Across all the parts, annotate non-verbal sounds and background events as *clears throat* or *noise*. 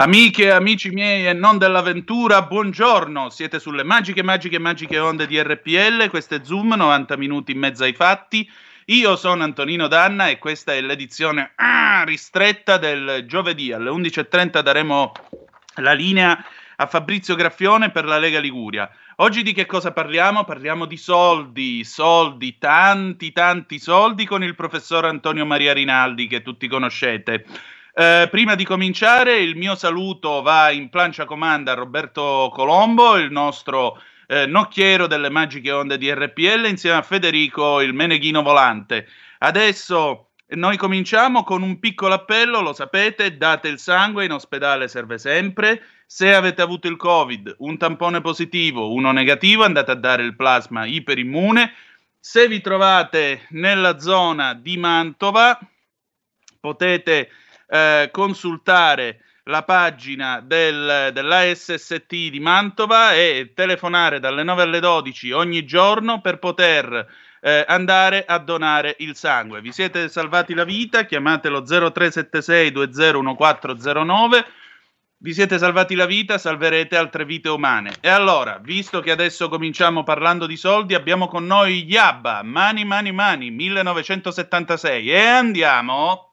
Amiche e amici miei e non dell'avventura, buongiorno. Siete sulle magiche, magiche, magiche onde di RPL. Questo è Zoom, 90 minuti in mezzo ai fatti. Io sono Antonino Danna e questa è l'edizione ah, ristretta del giovedì. Alle 11.30 daremo la linea a Fabrizio Graffione per la Lega Liguria. Oggi di che cosa parliamo? Parliamo di soldi, soldi, tanti, tanti soldi con il professor Antonio Maria Rinaldi che tutti conoscete. Eh, prima di cominciare, il mio saluto va in plancia comanda a Roberto Colombo, il nostro eh, nocchiero delle magiche onde di RPL, insieme a Federico, il meneghino volante. Adesso noi cominciamo con un piccolo appello, lo sapete, date il sangue, in ospedale serve sempre. Se avete avuto il Covid, un tampone positivo, uno negativo, andate a dare il plasma iperimmune. Se vi trovate nella zona di Mantova, potete eh, consultare la pagina del, dell'ASST di Mantova e telefonare dalle 9 alle 12 ogni giorno per poter eh, andare a donare il sangue. Vi siete salvati la vita? Chiamatelo 0376 201409. Vi siete salvati la vita, salverete altre vite umane. E allora, visto che adesso cominciamo parlando di soldi, abbiamo con noi Yabba, Mani Mani Mani, 1976. E andiamo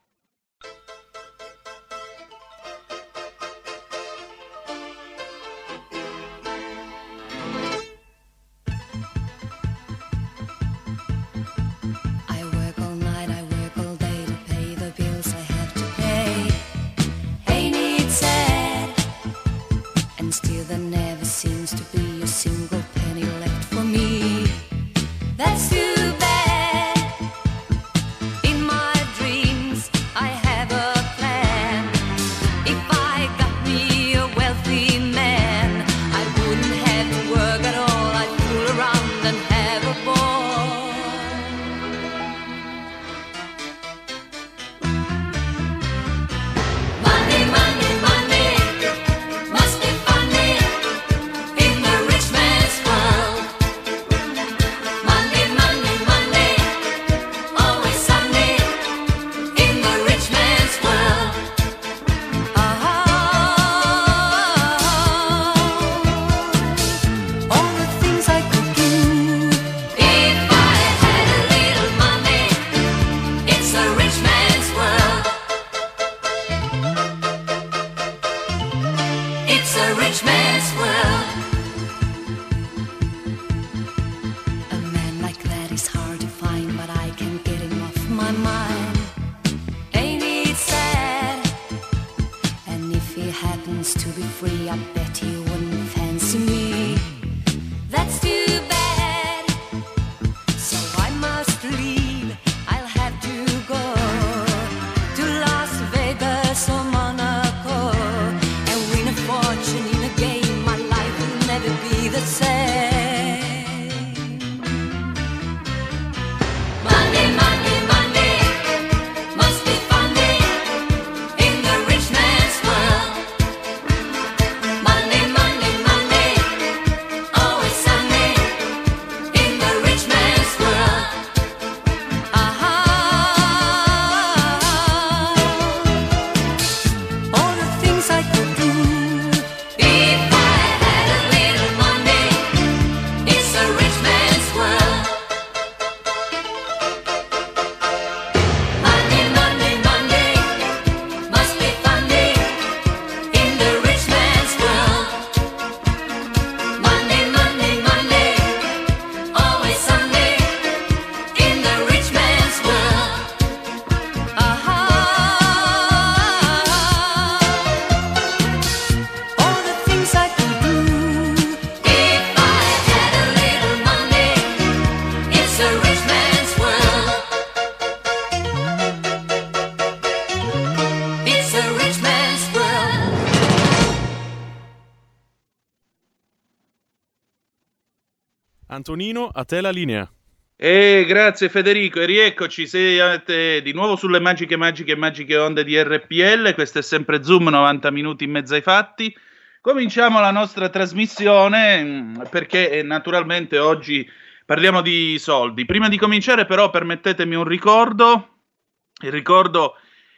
Antonino, a te la linea. E grazie Federico e rieccoci siete di nuovo sulle magiche, magiche, magiche onde di RPL. Questo è sempre Zoom, 90 minuti in mezzo ai fatti. Cominciamo la nostra trasmissione mm, perché eh, naturalmente oggi parliamo di soldi. Prima di cominciare però permettetemi un ricordo. Il ricordo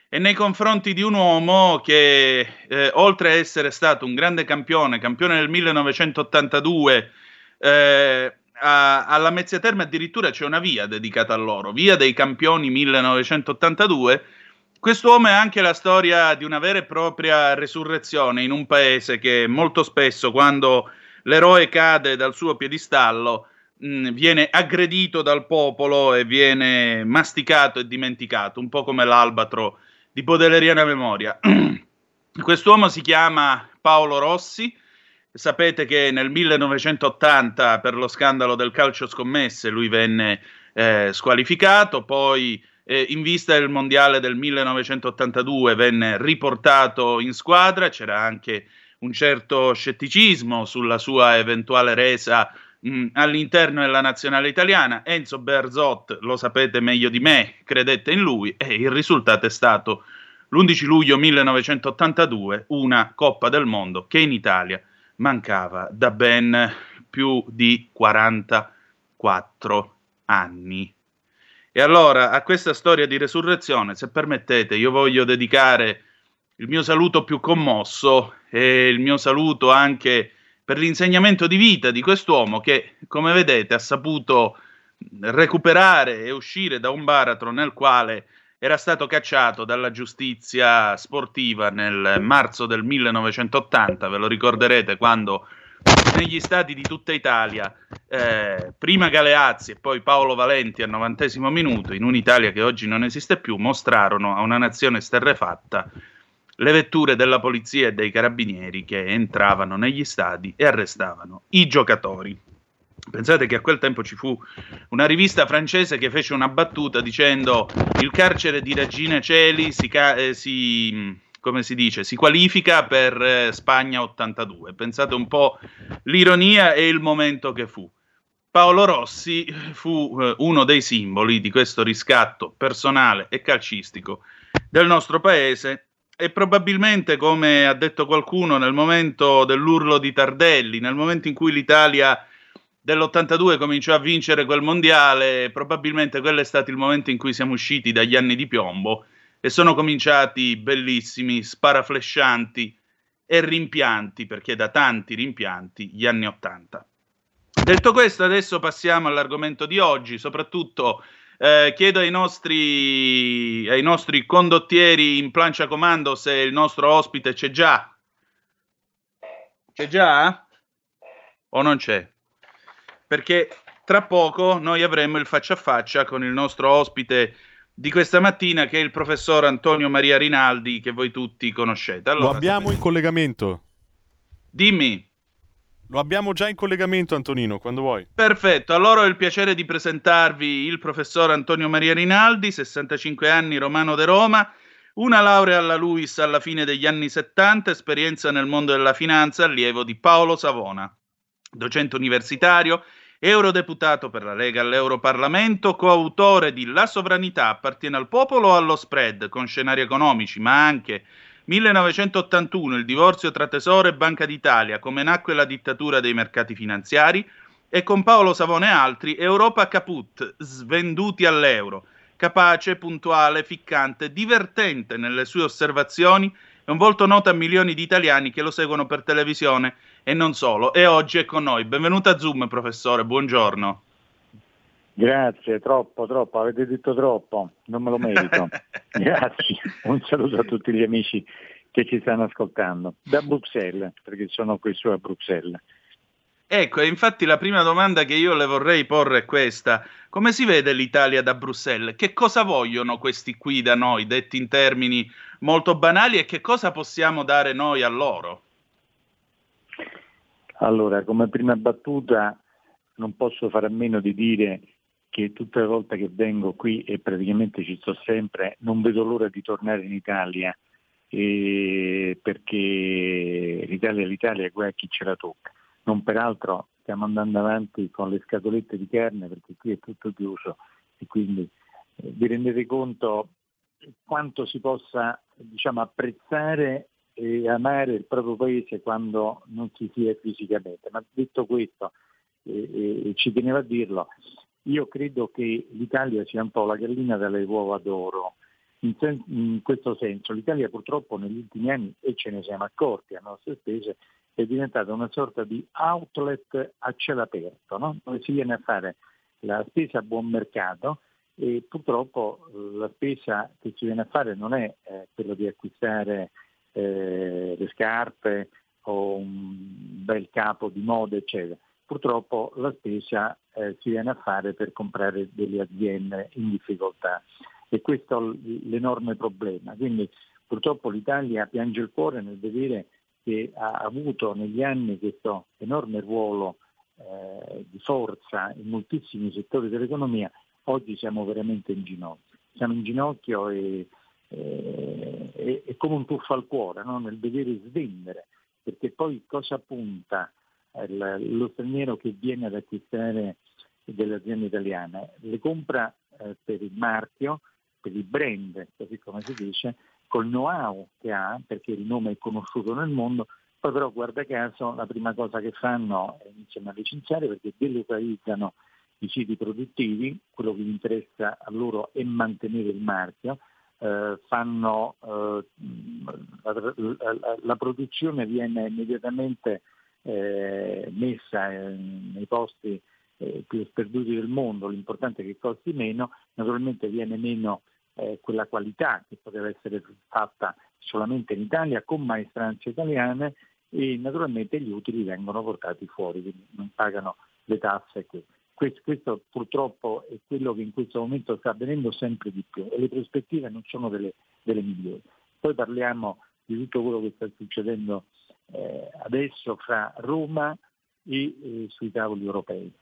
è nei confronti di un uomo che eh, oltre a essere stato un grande campione, campione nel 1982, eh, a, alla Mezzia Terme addirittura c'è una via dedicata a loro, via dei campioni 1982. Quest'uomo è anche la storia di una vera e propria resurrezione in un paese che molto spesso, quando l'eroe cade dal suo piedistallo, mh, viene aggredito dal popolo e viene masticato e dimenticato, un po' come l'albatro di Bodeleriana Memoria. *clears throat* Quest'uomo si chiama Paolo Rossi Sapete che nel 1980 per lo scandalo del calcio scommesse lui venne eh, squalificato, poi eh, in vista del mondiale del 1982 venne riportato in squadra, c'era anche un certo scetticismo sulla sua eventuale resa mh, all'interno della nazionale italiana. Enzo Berzot, lo sapete meglio di me, credette in lui e il risultato è stato l'11 luglio 1982 una Coppa del Mondo che in Italia mancava da ben più di 44 anni. E allora a questa storia di resurrezione, se permettete, io voglio dedicare il mio saluto più commosso e il mio saluto anche per l'insegnamento di vita di quest'uomo che, come vedete, ha saputo recuperare e uscire da un baratro nel quale era stato cacciato dalla giustizia sportiva nel marzo del 1980, ve lo ricorderete quando negli stati di tutta Italia, eh, prima Galeazzi e poi Paolo Valenti al novantesimo minuto, in un'Italia che oggi non esiste più, mostrarono a una nazione sterrefatta le vetture della polizia e dei carabinieri che entravano negli stadi e arrestavano i giocatori. Pensate che a quel tempo ci fu una rivista francese che fece una battuta dicendo il carcere di Regina Celi si, eh, si, si dice, si qualifica per eh, Spagna 82. Pensate un po' l'ironia e il momento che fu. Paolo Rossi fu eh, uno dei simboli di questo riscatto personale e calcistico del nostro paese e probabilmente, come ha detto qualcuno, nel momento dell'urlo di Tardelli, nel momento in cui l'Italia dell'82 cominciò a vincere quel mondiale, probabilmente quello è stato il momento in cui siamo usciti dagli anni di piombo e sono cominciati bellissimi, sparaflescianti e rimpianti, perché da tanti rimpianti, gli anni 80. Detto questo, adesso passiamo all'argomento di oggi, soprattutto eh, chiedo ai nostri, ai nostri condottieri in plancia comando se il nostro ospite c'è già. C'è già? O non c'è? Perché tra poco noi avremo il faccia a faccia con il nostro ospite di questa mattina che è il professor Antonio Maria Rinaldi che voi tutti conoscete. Allora, Lo abbiamo in collegamento. Dimmi. Lo abbiamo già in collegamento Antonino, quando vuoi. Perfetto, allora ho il piacere di presentarvi il professor Antonio Maria Rinaldi, 65 anni, romano de Roma, una laurea alla LUIS alla fine degli anni 70, esperienza nel mondo della finanza, allievo di Paolo Savona, docente universitario, eurodeputato per la Lega all'Europarlamento, coautore di La sovranità appartiene al popolo o allo spread, con scenari economici, ma anche 1981, il divorzio tra Tesoro e Banca d'Italia, come nacque la dittatura dei mercati finanziari, e con Paolo Savone e altri, Europa Caput, svenduti all'euro, capace, puntuale, ficcante, divertente nelle sue osservazioni, è un volto noto a milioni di italiani che lo seguono per televisione e non solo. E oggi è con noi. Benvenuto a Zoom, professore, buongiorno. Grazie, troppo, troppo, avete detto troppo, non me lo merito. *laughs* Grazie, un saluto a tutti gli amici che ci stanno ascoltando, da Bruxelles, perché sono qui su a Bruxelles. Ecco, infatti la prima domanda che io le vorrei porre è questa. Come si vede l'Italia da Bruxelles? Che cosa vogliono questi qui da noi, detti in termini molto banali, e che cosa possiamo dare noi a loro? Allora, come prima battuta non posso fare a meno di dire che tutte le volte che vengo qui e praticamente ci sto sempre, non vedo l'ora di tornare in Italia perché l'Italia è l'Italia guai a chi ce la tocca. Non peraltro stiamo andando avanti con le scatolette di carne perché qui è tutto chiuso e quindi eh, vi rendete conto quanto si possa diciamo, apprezzare e amare il proprio paese quando non si sia fisicamente. Ma detto questo, eh, eh, ci tenevo a dirlo, io credo che l'Italia sia un po' la gallina dalle uova d'oro. In, sen- in, questo senso l'Italia purtroppo negli ultimi anni, e ce ne siamo accorti a nostre spese, è diventata una sorta di outlet a cielo aperto, no? dove si viene a fare la spesa a buon mercato e purtroppo eh, la spesa che si viene a fare non è eh, quello di acquistare eh, le scarpe o un bel capo di moda, eccetera. Purtroppo la spesa eh, si viene a fare per comprare delle aziende in difficoltà e questo è l'enorme problema. Quindi purtroppo l'Italia piange il cuore nel vedere che ha avuto negli anni questo enorme ruolo eh, di forza in moltissimi settori dell'economia, oggi siamo veramente in ginocchio. Siamo in ginocchio e, e, e è come un tuffo al cuore no? nel vedere svendere, perché poi cosa punta lo straniero che viene ad acquistare delle aziende italiane? Le compra eh, per il marchio, per il brand, così come si dice, col know-how che ha, perché il nome è conosciuto nel mondo, poi però guarda caso la prima cosa che fanno è iniziano a licenziare perché delocalizzano i siti produttivi, quello che interessa a loro è mantenere il marchio, eh, fanno, eh, la, la, produzione viene immediatamente eh, messa nei posti eh, più sperduti del mondo, l'importante è che costi meno, naturalmente viene meno eh, quella qualità che poteva essere fatta solamente in Italia con maestranze italiane e naturalmente gli utili vengono portati fuori, quindi non pagano le tasse qui. Questo, questo, purtroppo è quello che in questo momento sta avvenendo sempre di più e le prospettive non sono delle, delle migliori. Poi parliamo di tutto quello che sta succedendo eh, adesso fra Roma e eh, sui tavoli europei.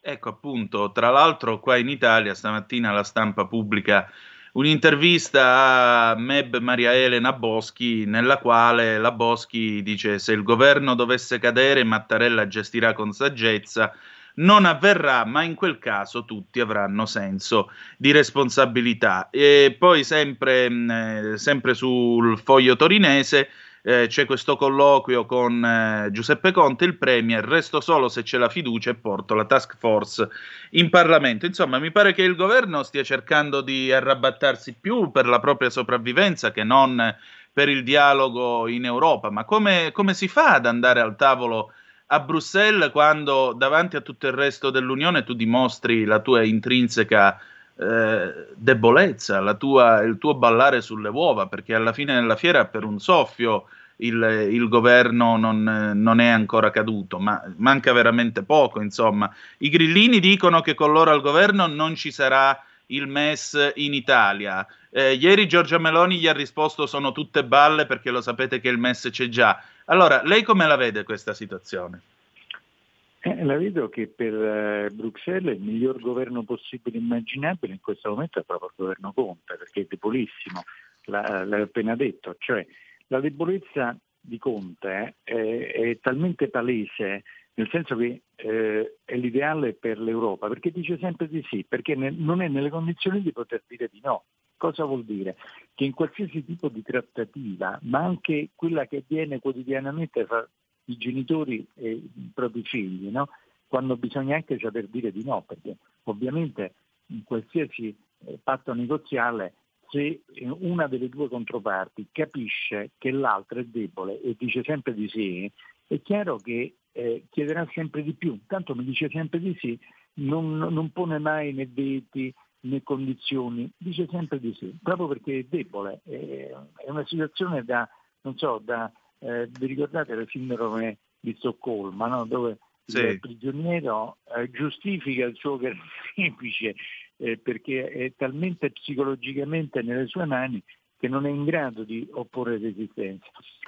Ecco appunto, tra l'altro qua in Italia stamattina la stampa pubblica un'intervista a Meb Maria Elena Boschi nella quale la Boschi dice se il governo dovesse cadere Mattarella gestirà con saggezza non avverrà, ma in quel caso tutti avranno senso di responsabilità. E poi sempre, eh, sempre sul foglio torinese eh, c'è questo colloquio con eh, Giuseppe Conte, il Premier, resto solo se c'è la fiducia e porto la task force in Parlamento. Insomma, mi pare che il governo stia cercando di arrabattarsi più per la propria sopravvivenza che non per il dialogo in Europa. Ma come, come si fa ad andare al tavolo a Bruxelles quando davanti a tutto il resto dell'Unione tu dimostri la tua intrinseca eh, debolezza, tua, il tuo ballare sulle uova, perché alla fine della fiera per un soffio il, il governo non, non, è ancora caduto, ma manca veramente poco. Insomma, i grillini dicono che con loro al governo non ci sarà il MES in Italia. Eh, ieri Giorgia Meloni gli ha risposto sono tutte balle perché lo sapete che il MES c'è già. Allora, lei come la vede questa situazione? Eh, la vedo che per eh, Bruxelles il miglior governo possibile immaginabile in questo momento è proprio il governo Conte, perché è debolissimo, la, l'hai appena detto, cioè la debolezza di Conte è, è talmente palese nel senso che eh, è l'ideale per l'Europa, perché dice sempre di sì, perché ne, non è nelle condizioni di poter dire di no. Cosa vuol dire? Che in qualsiasi tipo di trattativa, ma anche quella che avviene quotidianamente fra i genitori e i propri figli, no? quando bisogna anche saper dire di no, perché ovviamente in qualsiasi eh, patto negoziale se una delle due controparti capisce che l'altra è debole e dice sempre di sì, è chiaro che eh, chiederà sempre di più. Tanto mi dice sempre di sì, non, non pone mai né veti né condizioni, dice sempre di sì, proprio perché è debole. È, una situazione da, non so, da, eh, vi ricordate la sindrome di Stoccolma, no? dove sì. il prigioniero eh, giustifica il suo *laughs* carnefice eh, perché è talmente psicologicamente nelle sue mani che non è in grado di opporre resistenza.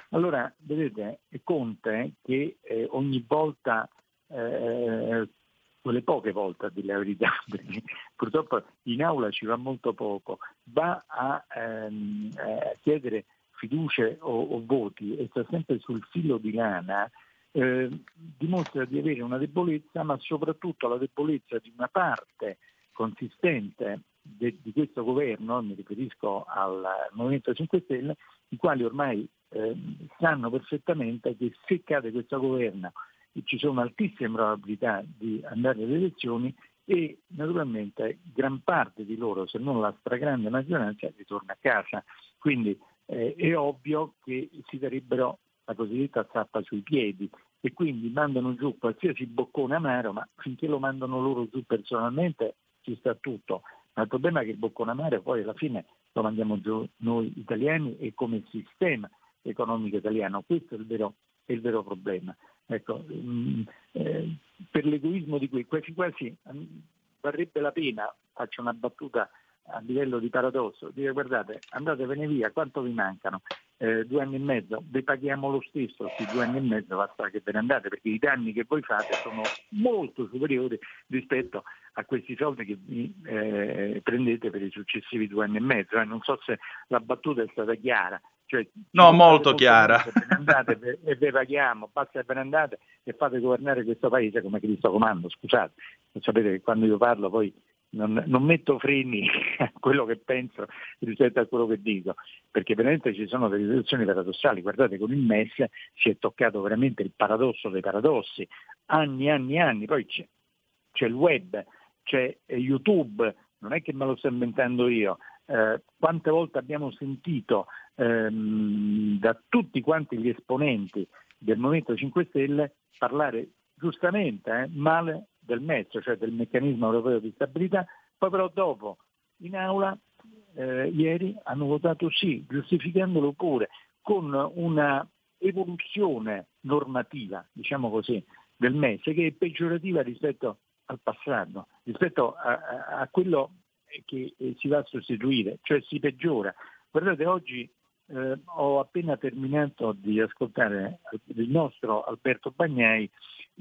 Allora, vedete, Conte che eh, ogni volta, eh, quelle poche volte a dire la verità, *laughs* perché purtroppo in aula ci va molto poco, va a, ehm, a chiedere fiducie o, o, voti e sta sempre sul filo di lana, eh, dimostra di avere una debolezza, ma soprattutto la debolezza di una parte consistente de, di questo governo, mi riferisco al Movimento 5 Stelle, i quali ormai eh, sanno perfettamente che se cade questo governo ci sono altissime probabilità di andare alle elezioni e naturalmente gran parte di loro, se non la stragrande maggioranza, ritorna a casa. Quindi eh, è ovvio che si darebbero la cosiddetta zappa sui piedi e quindi mandano giù qualsiasi boccone amaro, ma finché lo mandano loro giù personalmente ci sta tutto. Ma il problema è che il boccone amaro poi alla fine lo mandiamo giù noi italiani e come sistema economico italiano. Questo è il vero, è il vero problema. Ecco, mh, mm, eh, per l'egoismo di cui quasi quasi mh, varrebbe la pena, faccio una battuta a livello di paradosso, dire guardate andatevene via, quanto vi mancano? Eh, due anni e mezzo, vi paghiamo lo stesso questi due anni e mezzo, basta che ve ne andate perché i danni che voi fate sono molto superiori rispetto a questi soldi che vi eh, prendete per i successivi due anni e mezzo. Eh, non so se la battuta è stata chiara. Cioè, no, molto chiara. Andate e ve paghiamo, basta che ve ne andate e fate governare questo paese come Cristo comando, scusate. Sapete che quando io parlo poi non, non, metto freni *laughs* a quello che penso rispetto a quello che dico, perché veramente ci sono delle situazioni paradossali. Guardate, con il MES si è toccato veramente il paradosso dei paradossi, anni, anni, e anni, poi c'è, c'è il web, c'è YouTube, non è che me lo sto inventando io, eh, quante volte abbiamo sentito ehm, da tutti quanti gli esponenti del Movimento 5 Stelle parlare giustamente eh, male del MES, cioè del meccanismo europeo di stabilità, poi però dopo in aula eh, ieri hanno votato sì, giustificandolo pure con una evoluzione normativa, diciamo così, del MES che è peggiorativa rispetto al passato, rispetto a, a, a quello che eh, si va a sostituire, cioè si peggiora. Guardate, oggi eh, ho appena terminato di ascoltare il nostro Alberto Bagnai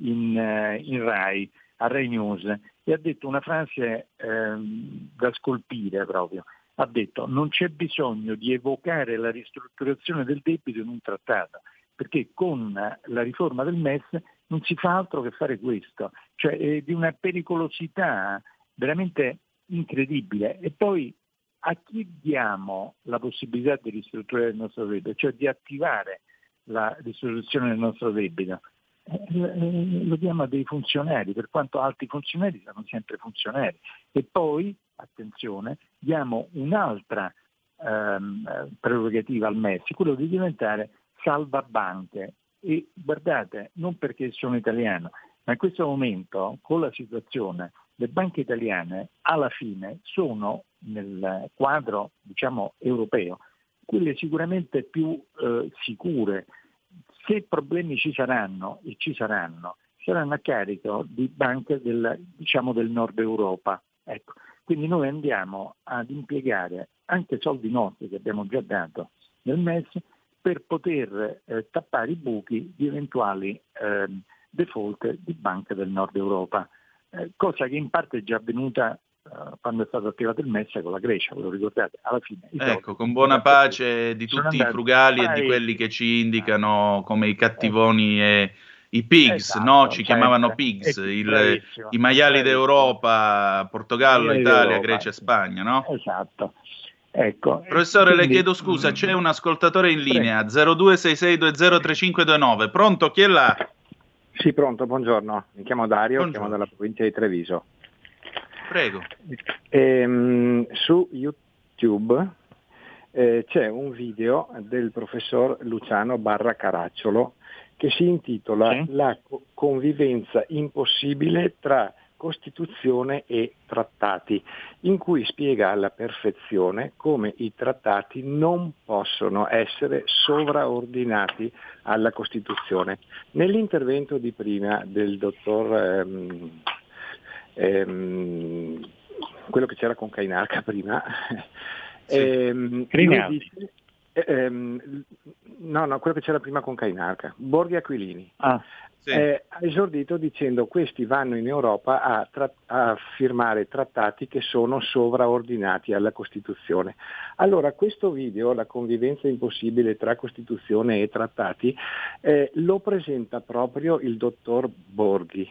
in, eh, in RAI a Rai News e ha detto una frase ehm, da scolpire proprio. Ha detto non c'è bisogno di evocare la ristrutturazione del debito in un trattato, perché con la riforma del MES non si fa altro che fare questo, cioè di una pericolosità veramente incredibile. E poi a chi diamo la possibilità di ristrutturare il nostro debito, cioè di attivare la ristrutturazione del nostro debito? Eh, lo diamo a dei funzionari, per quanto altri funzionari sono sempre funzionari. E poi, attenzione, diamo un'altra ehm, prerogativa al MES, quello di diventare salvabanche. E guardate, non perché sono italiano, ma in questo momento, con la situazione, le banche italiane alla fine sono nel quadro diciamo, europeo quelle sicuramente più eh, sicure, se problemi ci saranno, e ci saranno, saranno a carico di banche del, diciamo, del nord Europa. Ecco. Quindi noi andiamo ad impiegare anche soldi nostri che abbiamo già dato nel MES per poter eh, tappare i buchi di eventuali eh, default di banche del nord Europa, eh, cosa che in parte è già avvenuta Uh, quando è stato attivato il MES con la Grecia, ve lo ricordate? Alla fine. Ecco, con buona pace di tutti i frugali e di quelli che ci indicano come i cattivoni e i pigs, esatto, no? Ci chiamavano pigs, il, i maiali d'Europa, Portogallo, Italia, Grecia e Spagna, no? Esatto. Ecco, Professore, quindi, le chiedo scusa, c'è un ascoltatore in linea, 0266203529. Pronto, chi è là? Sì, pronto, buongiorno. Mi chiamo Dario, buongiorno. chiamo dalla provincia di Treviso. Prego. Ehm, su YouTube eh, c'è un video del professor Luciano Barra Caracciolo che si intitola sì. La convivenza impossibile tra Costituzione e trattati, in cui spiega alla perfezione come i trattati non possono essere sovraordinati alla Costituzione. Nell'intervento di prima del dottor ehm, ehm, quello che c'era con Cainarca prima, sì. ehm, dice, ehm, no, no, quello che c'era prima con Cainarca, Borghi Aquilini. Ah. Sì. Eh, ha esordito dicendo questi vanno in Europa a, tra- a, firmare trattati che sono sovraordinati alla Costituzione. Allora questo video, la convivenza impossibile tra Costituzione e trattati, eh, lo presenta proprio il dottor Borghi.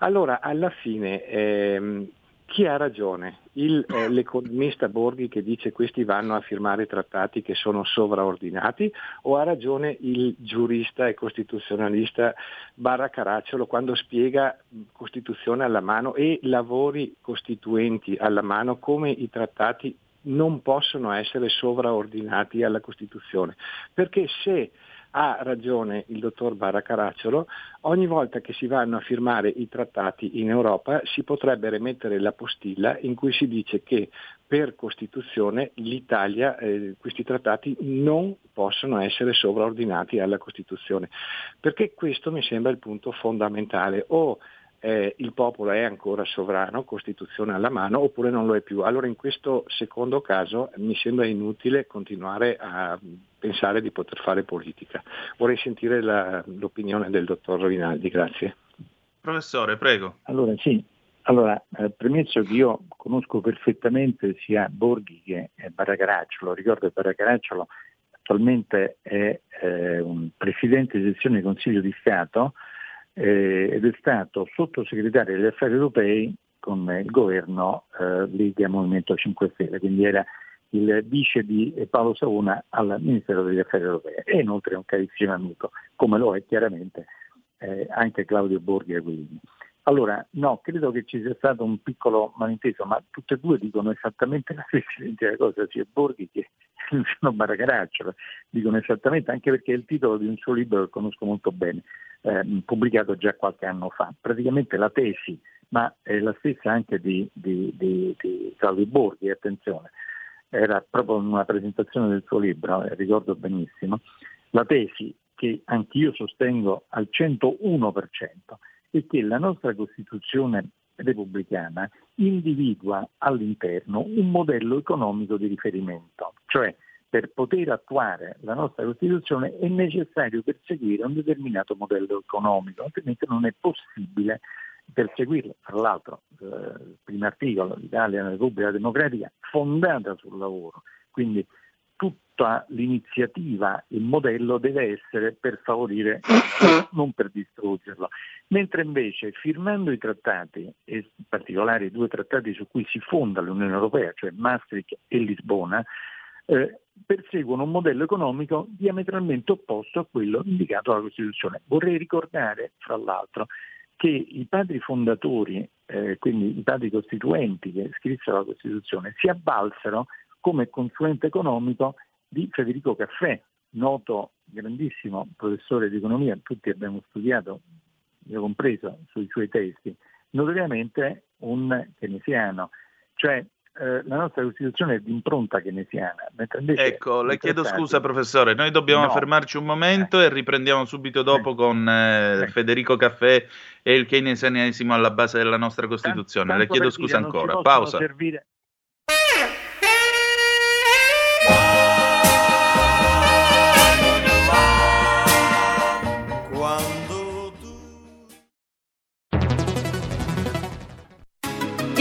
Allora alla fine ehm, chi ha ragione? Il, eh, l'economista Borghi che dice questi vanno a firmare trattati che sono sovraordinati o ha ragione il giurista e costituzionalista Barra Caracciolo quando spiega Costituzione alla mano e lavori costituenti alla mano come i trattati non possono essere sovraordinati alla Costituzione? Perché se ha ragione il dottor Barra Caracciolo, ogni volta che si vanno a firmare i trattati in Europa si potrebbe rimettere la postilla in cui si dice che per Costituzione l'Italia, eh, questi trattati non possono essere sovraordinati alla Costituzione, perché questo mi sembra il punto fondamentale. O eh, il popolo è ancora sovrano, Costituzione alla mano, oppure non lo è più. Allora in questo secondo caso mi sembra inutile continuare a pensare di poter fare politica. Vorrei sentire la, l'opinione del dottor Rinaldi, grazie. Professore, prego. Allora sì, allora, eh, premesso che io conosco perfettamente sia Borghi che Baracaracciolo, ricordo che Baracaracciolo attualmente è eh, un presidente di sezione del Consiglio di Stato, eh, ed è stato sottosegretario degli affari europei con il governo eh, Lega Movimento 5 Stelle, quindi era il vice di Paolo Sauna al Ministero degli Affari Europei e inoltre un carissimo amico, come lo è chiaramente eh, anche Claudio Borghi Aguilini. Allora, no, credo che ci sia stato un piccolo malinteso, ma tutte e due dicono esattamente la *laughs* stessa identica cosa, sia Borghi che *laughs* Luciano Baracaraccio, dicono esattamente, anche perché è il titolo di un suo libro che conosco molto bene, eh, pubblicato già qualche anno fa. Praticamente la tesi, ma è la stessa anche di, di, di, di Claudio Borghi, attenzione, era proprio una presentazione del suo libro, eh, ricordo benissimo, la tesi che anch'io sostengo al 101% è che la nostra Costituzione repubblicana individua all'interno un modello economico di riferimento, cioè per poter attuare la nostra Costituzione è necessario perseguire un determinato modello economico, altrimenti non è possibile perseguirlo. Tra l'altro, eh, il primo articolo, l'Italia è una Repubblica Democratica fondata sul lavoro, quindi tutta l'iniziativa, il modello deve essere per favorire, non per distruggerlo. Mentre invece firmando i trattati, e in particolare i due trattati su cui si fonda l'Unione Europea, cioè Maastricht e Lisbona, eh, perseguono un modello economico diametralmente opposto a quello indicato dalla Costituzione. Vorrei ricordare, fra l'altro, che i padri fondatori, eh, quindi i padri costituenti che scrissero la Costituzione, si avvalsero come consulente economico di Federico Caffè, noto grandissimo professore di economia, tutti abbiamo studiato, io compreso, sui suoi testi, notoriamente un keynesiano, cioè eh, la nostra Costituzione è di impronta keynesiana. Ecco, le chiedo trattati... scusa professore, noi dobbiamo no. fermarci un momento eh. e riprendiamo subito dopo eh. con eh, Federico Caffè e il keynesianesimo alla base della nostra Costituzione. Tanto le chiedo scusa ancora. Pausa. Servire...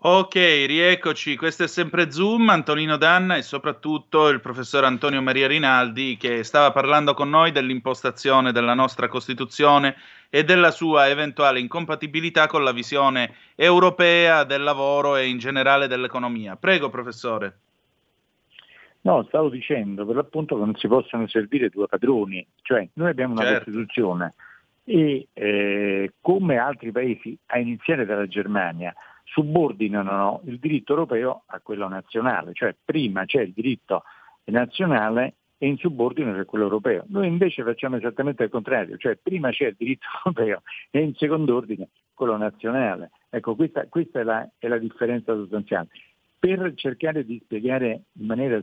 Ok, rieccoci, questo è sempre Zoom, Antonino Danna e soprattutto il professor Antonio Maria Rinaldi che stava parlando con noi dell'impostazione della nostra Costituzione e della sua eventuale incompatibilità con la visione europea del lavoro e in generale dell'economia. Prego, professore. No, stavo dicendo per l'appunto che non si possono servire due padroni, cioè noi abbiamo una certo. Costituzione e eh, come altri paesi, a iniziare dalla Germania, subordinano il diritto europeo a quello nazionale, cioè prima c'è il diritto nazionale e in subordine c'è quello europeo. Noi invece facciamo esattamente il contrario, cioè prima c'è il diritto *laughs* europeo e in secondo ordine quello nazionale. Ecco, questa, questa è, la, è la differenza sostanziale. Per cercare di spiegare in maniera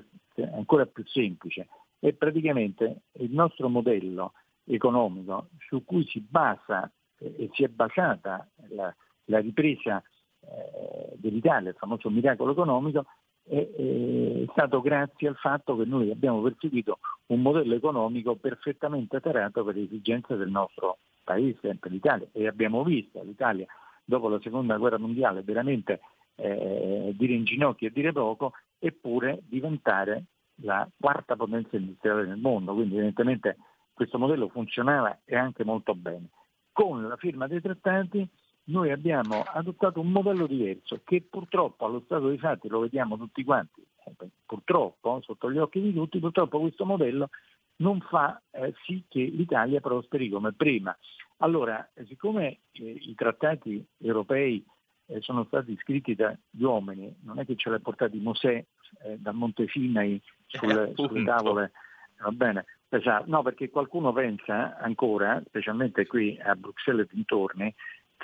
ancora più semplice, è praticamente il nostro modello economico su cui si basa eh, e si è basata la, la ripresa eh, dell'Italia, il famoso miracolo economico, è, è, stato grazie al fatto che noi abbiamo perseguito un modello economico perfettamente tarato per le esigenze del nostro paese, per l'Italia. E abbiamo visto l'Italia dopo la seconda guerra mondiale veramente eh, dire in ginocchio e dire poco, eppure diventare la quarta potenza industriale nel mondo. Quindi evidentemente questo modello funzionava e anche molto bene. Con la firma dei trattati noi abbiamo adottato un modello diverso che purtroppo allo stato dei fatti lo vediamo tutti quanti, eh, purtroppo sotto gli occhi di tutti, purtroppo questo modello non fa eh, sì che l'Italia prosperi come prima. Allora, siccome eh, i trattati europei eh, sono stati scritti dagli uomini, non è che ce l'ha portati Mosè eh, dal Monte Sinai sulle, sulle tavole, va bene? Esatto. No, perché qualcuno pensa ancora, specialmente qui a Bruxelles e dintorni,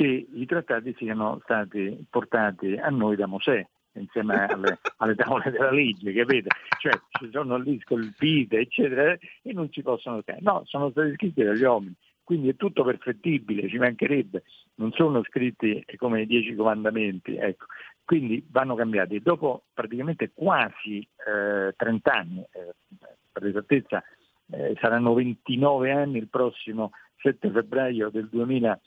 che i trattati siano stati portati a noi da Mosè insieme alle, *laughs* alle, tavole della legge, capite? Cioè ci sono lì scolpite, eccetera, e non ci possono No, sono stati scritti dagli uomini, quindi è tutto perfettibile, ci mancherebbe, non sono scritti come i dieci comandamenti, ecco. Quindi vanno cambiati. Dopo praticamente quasi eh, 30 anni, eh, per l'esattezza eh, saranno 29 anni il prossimo 7 febbraio del 2000 eh,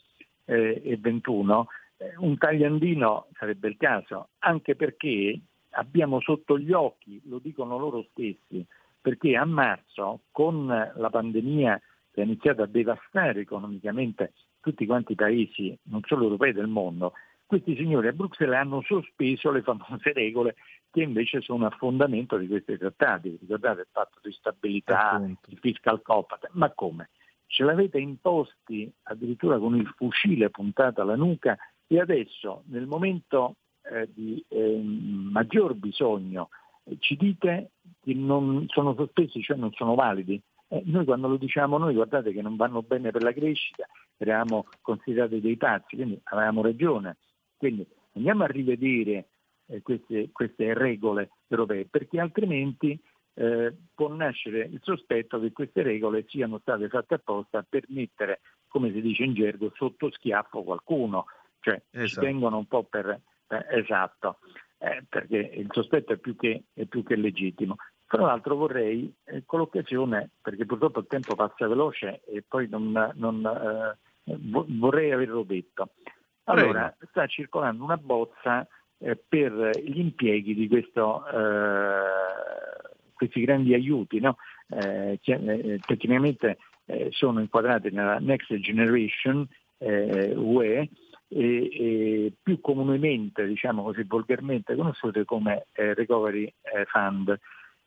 e 21, eh, un tagliandino sarebbe il caso, anche perché abbiamo sotto gli occhi, lo dicono loro stessi, perché a marzo con la pandemia che ha iniziato a devastare economicamente tutti quanti i paesi, non solo europei del mondo, questi signori a Bruxelles hanno sospeso le famose *laughs* regole che invece sono a fondamento di questi trattati. Ricordate il patto di stabilità, Appunto. il fiscal compact, ma come? Ce l'avete imposti addirittura con il fucile puntato alla nuca e adesso nel momento eh, di eh, maggior bisogno eh, ci dite che non sono sospesi, cioè non sono validi. Eh, noi quando lo diciamo noi guardate che non vanno bene per la crescita, eravamo considerati dei pazzi, quindi avevamo ragione. Quindi andiamo a rivedere eh, queste, queste regole europee perché altrimenti eh, può nascere il sospetto che queste regole siano state fatte apposta per mettere, come si dice in gergo, sotto schiaffo qualcuno, cioè esatto. tengono un po' per... Eh, esatto, eh, perché il sospetto è più che, è più che legittimo. Tra l'altro vorrei, eh, con l'occasione, perché purtroppo il tempo passa veloce e poi non, non eh, vorrei averlo detto. Allora, Prego. sta circolando una bozza per gli impieghi di questo questi grandi aiuti no? eh, eh, tecnicamente eh, sono inquadrati nella Next Generation eh, UE e, più comunemente, diciamo così volgarmente conosciute come eh, Recovery Fund.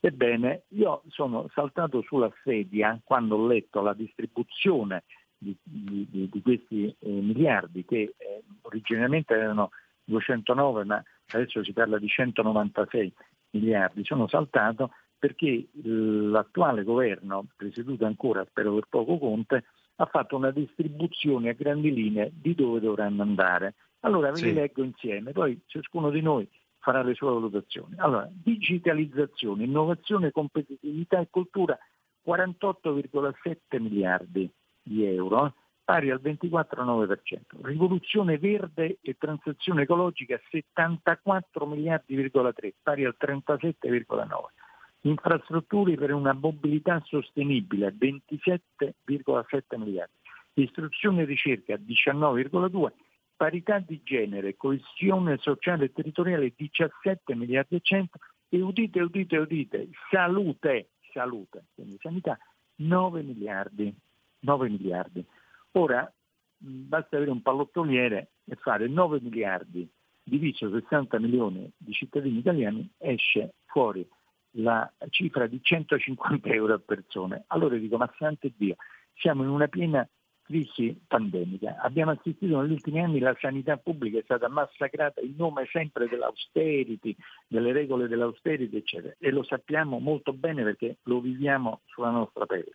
Ebbene, io sono saltato sulla sedia quando ho letto la distribuzione di, di, di questi miliardi che originariamente erano 209 ma adesso si parla di 196 miliardi, sono saltato perché l'attuale governo, presieduto ancora, spero per poco Conte, ha fatto una distribuzione a grandi linee di dove dovranno andare. Allora ve sì. li leggo insieme, poi ciascuno di noi farà le sue valutazioni. Allora, digitalizzazione, innovazione, competitività e cultura 48,7 miliardi di euro, pari al 24,9%. Rivoluzione verde e transazione ecologica 74 miliardi,3, pari al 37,9% infrastrutture per una mobilità sostenibile 27,7 miliardi, istruzione e ricerca 19,2, parità di genere, coesione sociale e territoriale 17 miliardi e 100 e udite, udite, udite, salute, salute, quindi sanità 9 miliardi, 9 miliardi. Ora basta avere un pallottoliere e fare 9 miliardi diviso 60 milioni di cittadini italiani esce fuori la cifra di 150 euro a persona. Allora dico, ma santo Dio, siamo in una piena crisi pandemica. Abbiamo assistito negli ultimi anni la sanità pubblica è stata massacrata in nome sempre dell'austerity, delle regole dell'austerity, eccetera. E lo sappiamo molto bene perché lo viviamo sulla nostra pelle.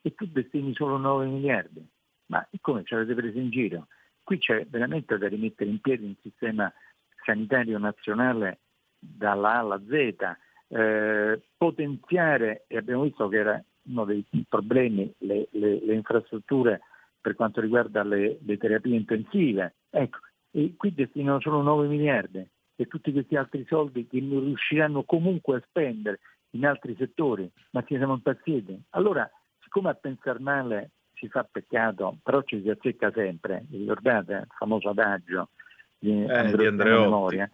E tu destini solo 9 miliardi. Ma come ci avete preso in giro? Qui c'è veramente da rimettere in piedi un sistema sanitario nazionale dalla A alla Z, eh, potenziare, e abbiamo visto che era uno dei problemi, le, le, le infrastrutture per quanto riguarda le, le, terapie intensive. Ecco, e qui destinano solo 9 miliardi e tutti questi altri soldi che non riusciranno comunque a spendere in altri settori, ma ci siamo impazziti. Allora, siccome a pensare male si fa peccato, però ci si azzecca sempre, ricordate il famoso adagio di, eh, di Andreotti?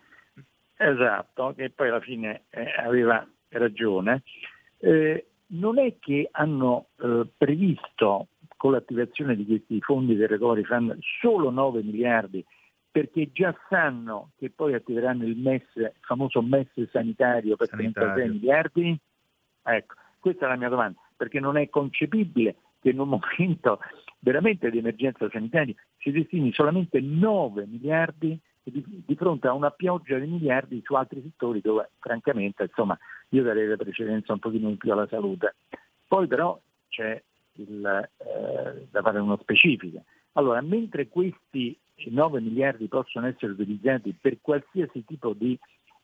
Esatto, che poi alla fine eh, aveva ragione. Eh, non è che hanno eh, previsto con l'attivazione di questi fondi del recovery fund solo 9 miliardi perché già sanno che poi attiveranno il MES, il famoso MES sanitario per sanitario. 36 miliardi? Ecco, questa è la mia domanda, perché non è concepibile che in un *laughs* momento veramente di emergenza sanitaria si destini solamente 9 miliardi di, di, fronte a una pioggia di miliardi su altri settori dove francamente insomma, io darei la precedenza un pochino in più alla salute. Poi però c'è il, eh, da fare uno specifico. Allora, mentre questi 9 miliardi possono essere utilizzati per qualsiasi tipo di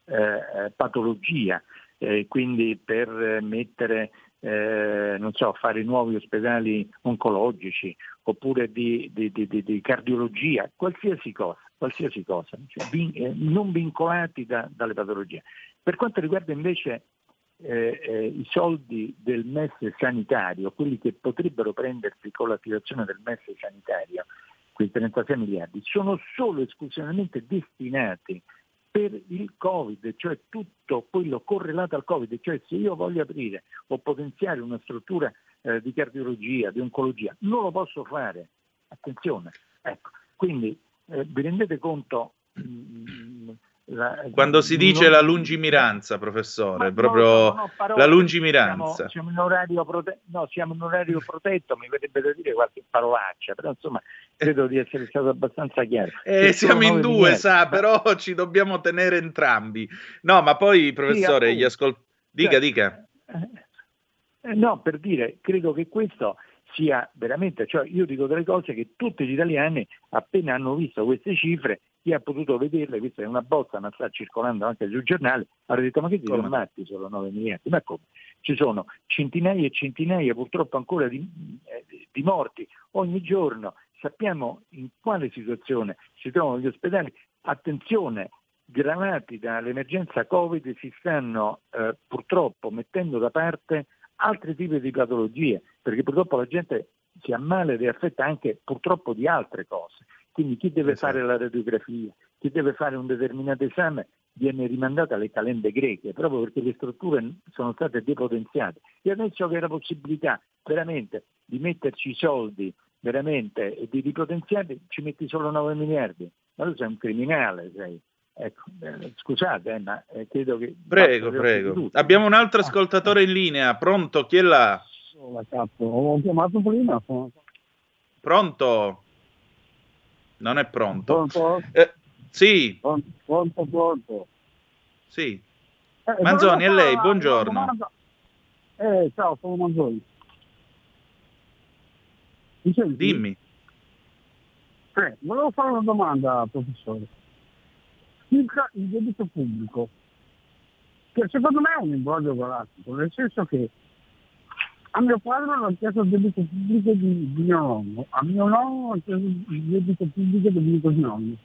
eh, patologia, eh, quindi per mettere eh, non so, fare nuovi ospedali oncologici oppure di, di, di, di cardiologia, qualsiasi cosa, qualsiasi cosa cioè, vin, eh, non vincolati da, dalle patologie. Per quanto riguarda invece eh, eh, i soldi del MES sanitario, quelli che potrebbero prendersi con l'attivazione del MES sanitario, quei 36 miliardi, sono solo esclusivamente destinati per il Covid, cioè tutto quello correlato al Covid, cioè se io voglio aprire o potenziare una struttura eh, di cardiologia, di oncologia, non lo posso fare. Attenzione, ecco, quindi eh, vi rendete conto mh, mm, la, Quando si dice non... la lungimiranza, professore, proprio no, no, parole, la lungimiranza. Siamo, siamo, in prote... no, siamo in orario protetto, mi verrebbe da dire qualche parolaccia, però insomma credo di essere stato abbastanza chiaro. Eh, siamo in due, miliardi, sa, però ci dobbiamo tenere entrambi. No, ma poi, professore, sì, gli ascol... Dica, cioè, dica. Eh, no, per dire, credo che questo sia veramente, cioè io dico delle cose che tutti gli italiani appena hanno visto queste cifre chi ha potuto vederle, questa è una bozza ma sta circolando anche sui giornali, ha detto ma che ti sono matti solo 9 miliardi? Ma come? Ci sono centinaia e centinaia purtroppo ancora di, eh, di morti ogni giorno, sappiamo in quale situazione si trovano gli ospedali, attenzione, gravati dall'emergenza Covid si stanno eh, purtroppo mettendo da parte altri tipi di patologie, perché purtroppo la gente si ammala ed è affetta anche purtroppo di altre cose. Quindi chi deve esatto. fare la radiografia, chi deve fare un determinato esame viene rimandato alle calende greche, proprio perché le strutture sono state depotenziate. E adesso che la possibilità veramente di metterci i soldi veramente e di ripotenziarli, ci metti solo 9 miliardi. Ma tu sei un criminale, sei. Ecco, eh, scusate, eh, ma eh, credo che... Prego, prego. Abbiamo un altro ascoltatore in linea. Pronto? Chi è là? Ho chiamato prima. Pronto? non è pronto. Pronto? Eh, sì. Pronto, pronto. Sì. Eh, Manzoni, è lei, buongiorno. Eh, ciao, sono Manzoni. Dimmi. Eh, volevo fare una domanda, professore. Il, il debito pubblico, che secondo me è un imbroglio galattico, nel senso che a mio padre hanno chiesto il debito pubblico di, di mio nonno, a mio nonno hanno chiesto il debito pubblico di mio nonno.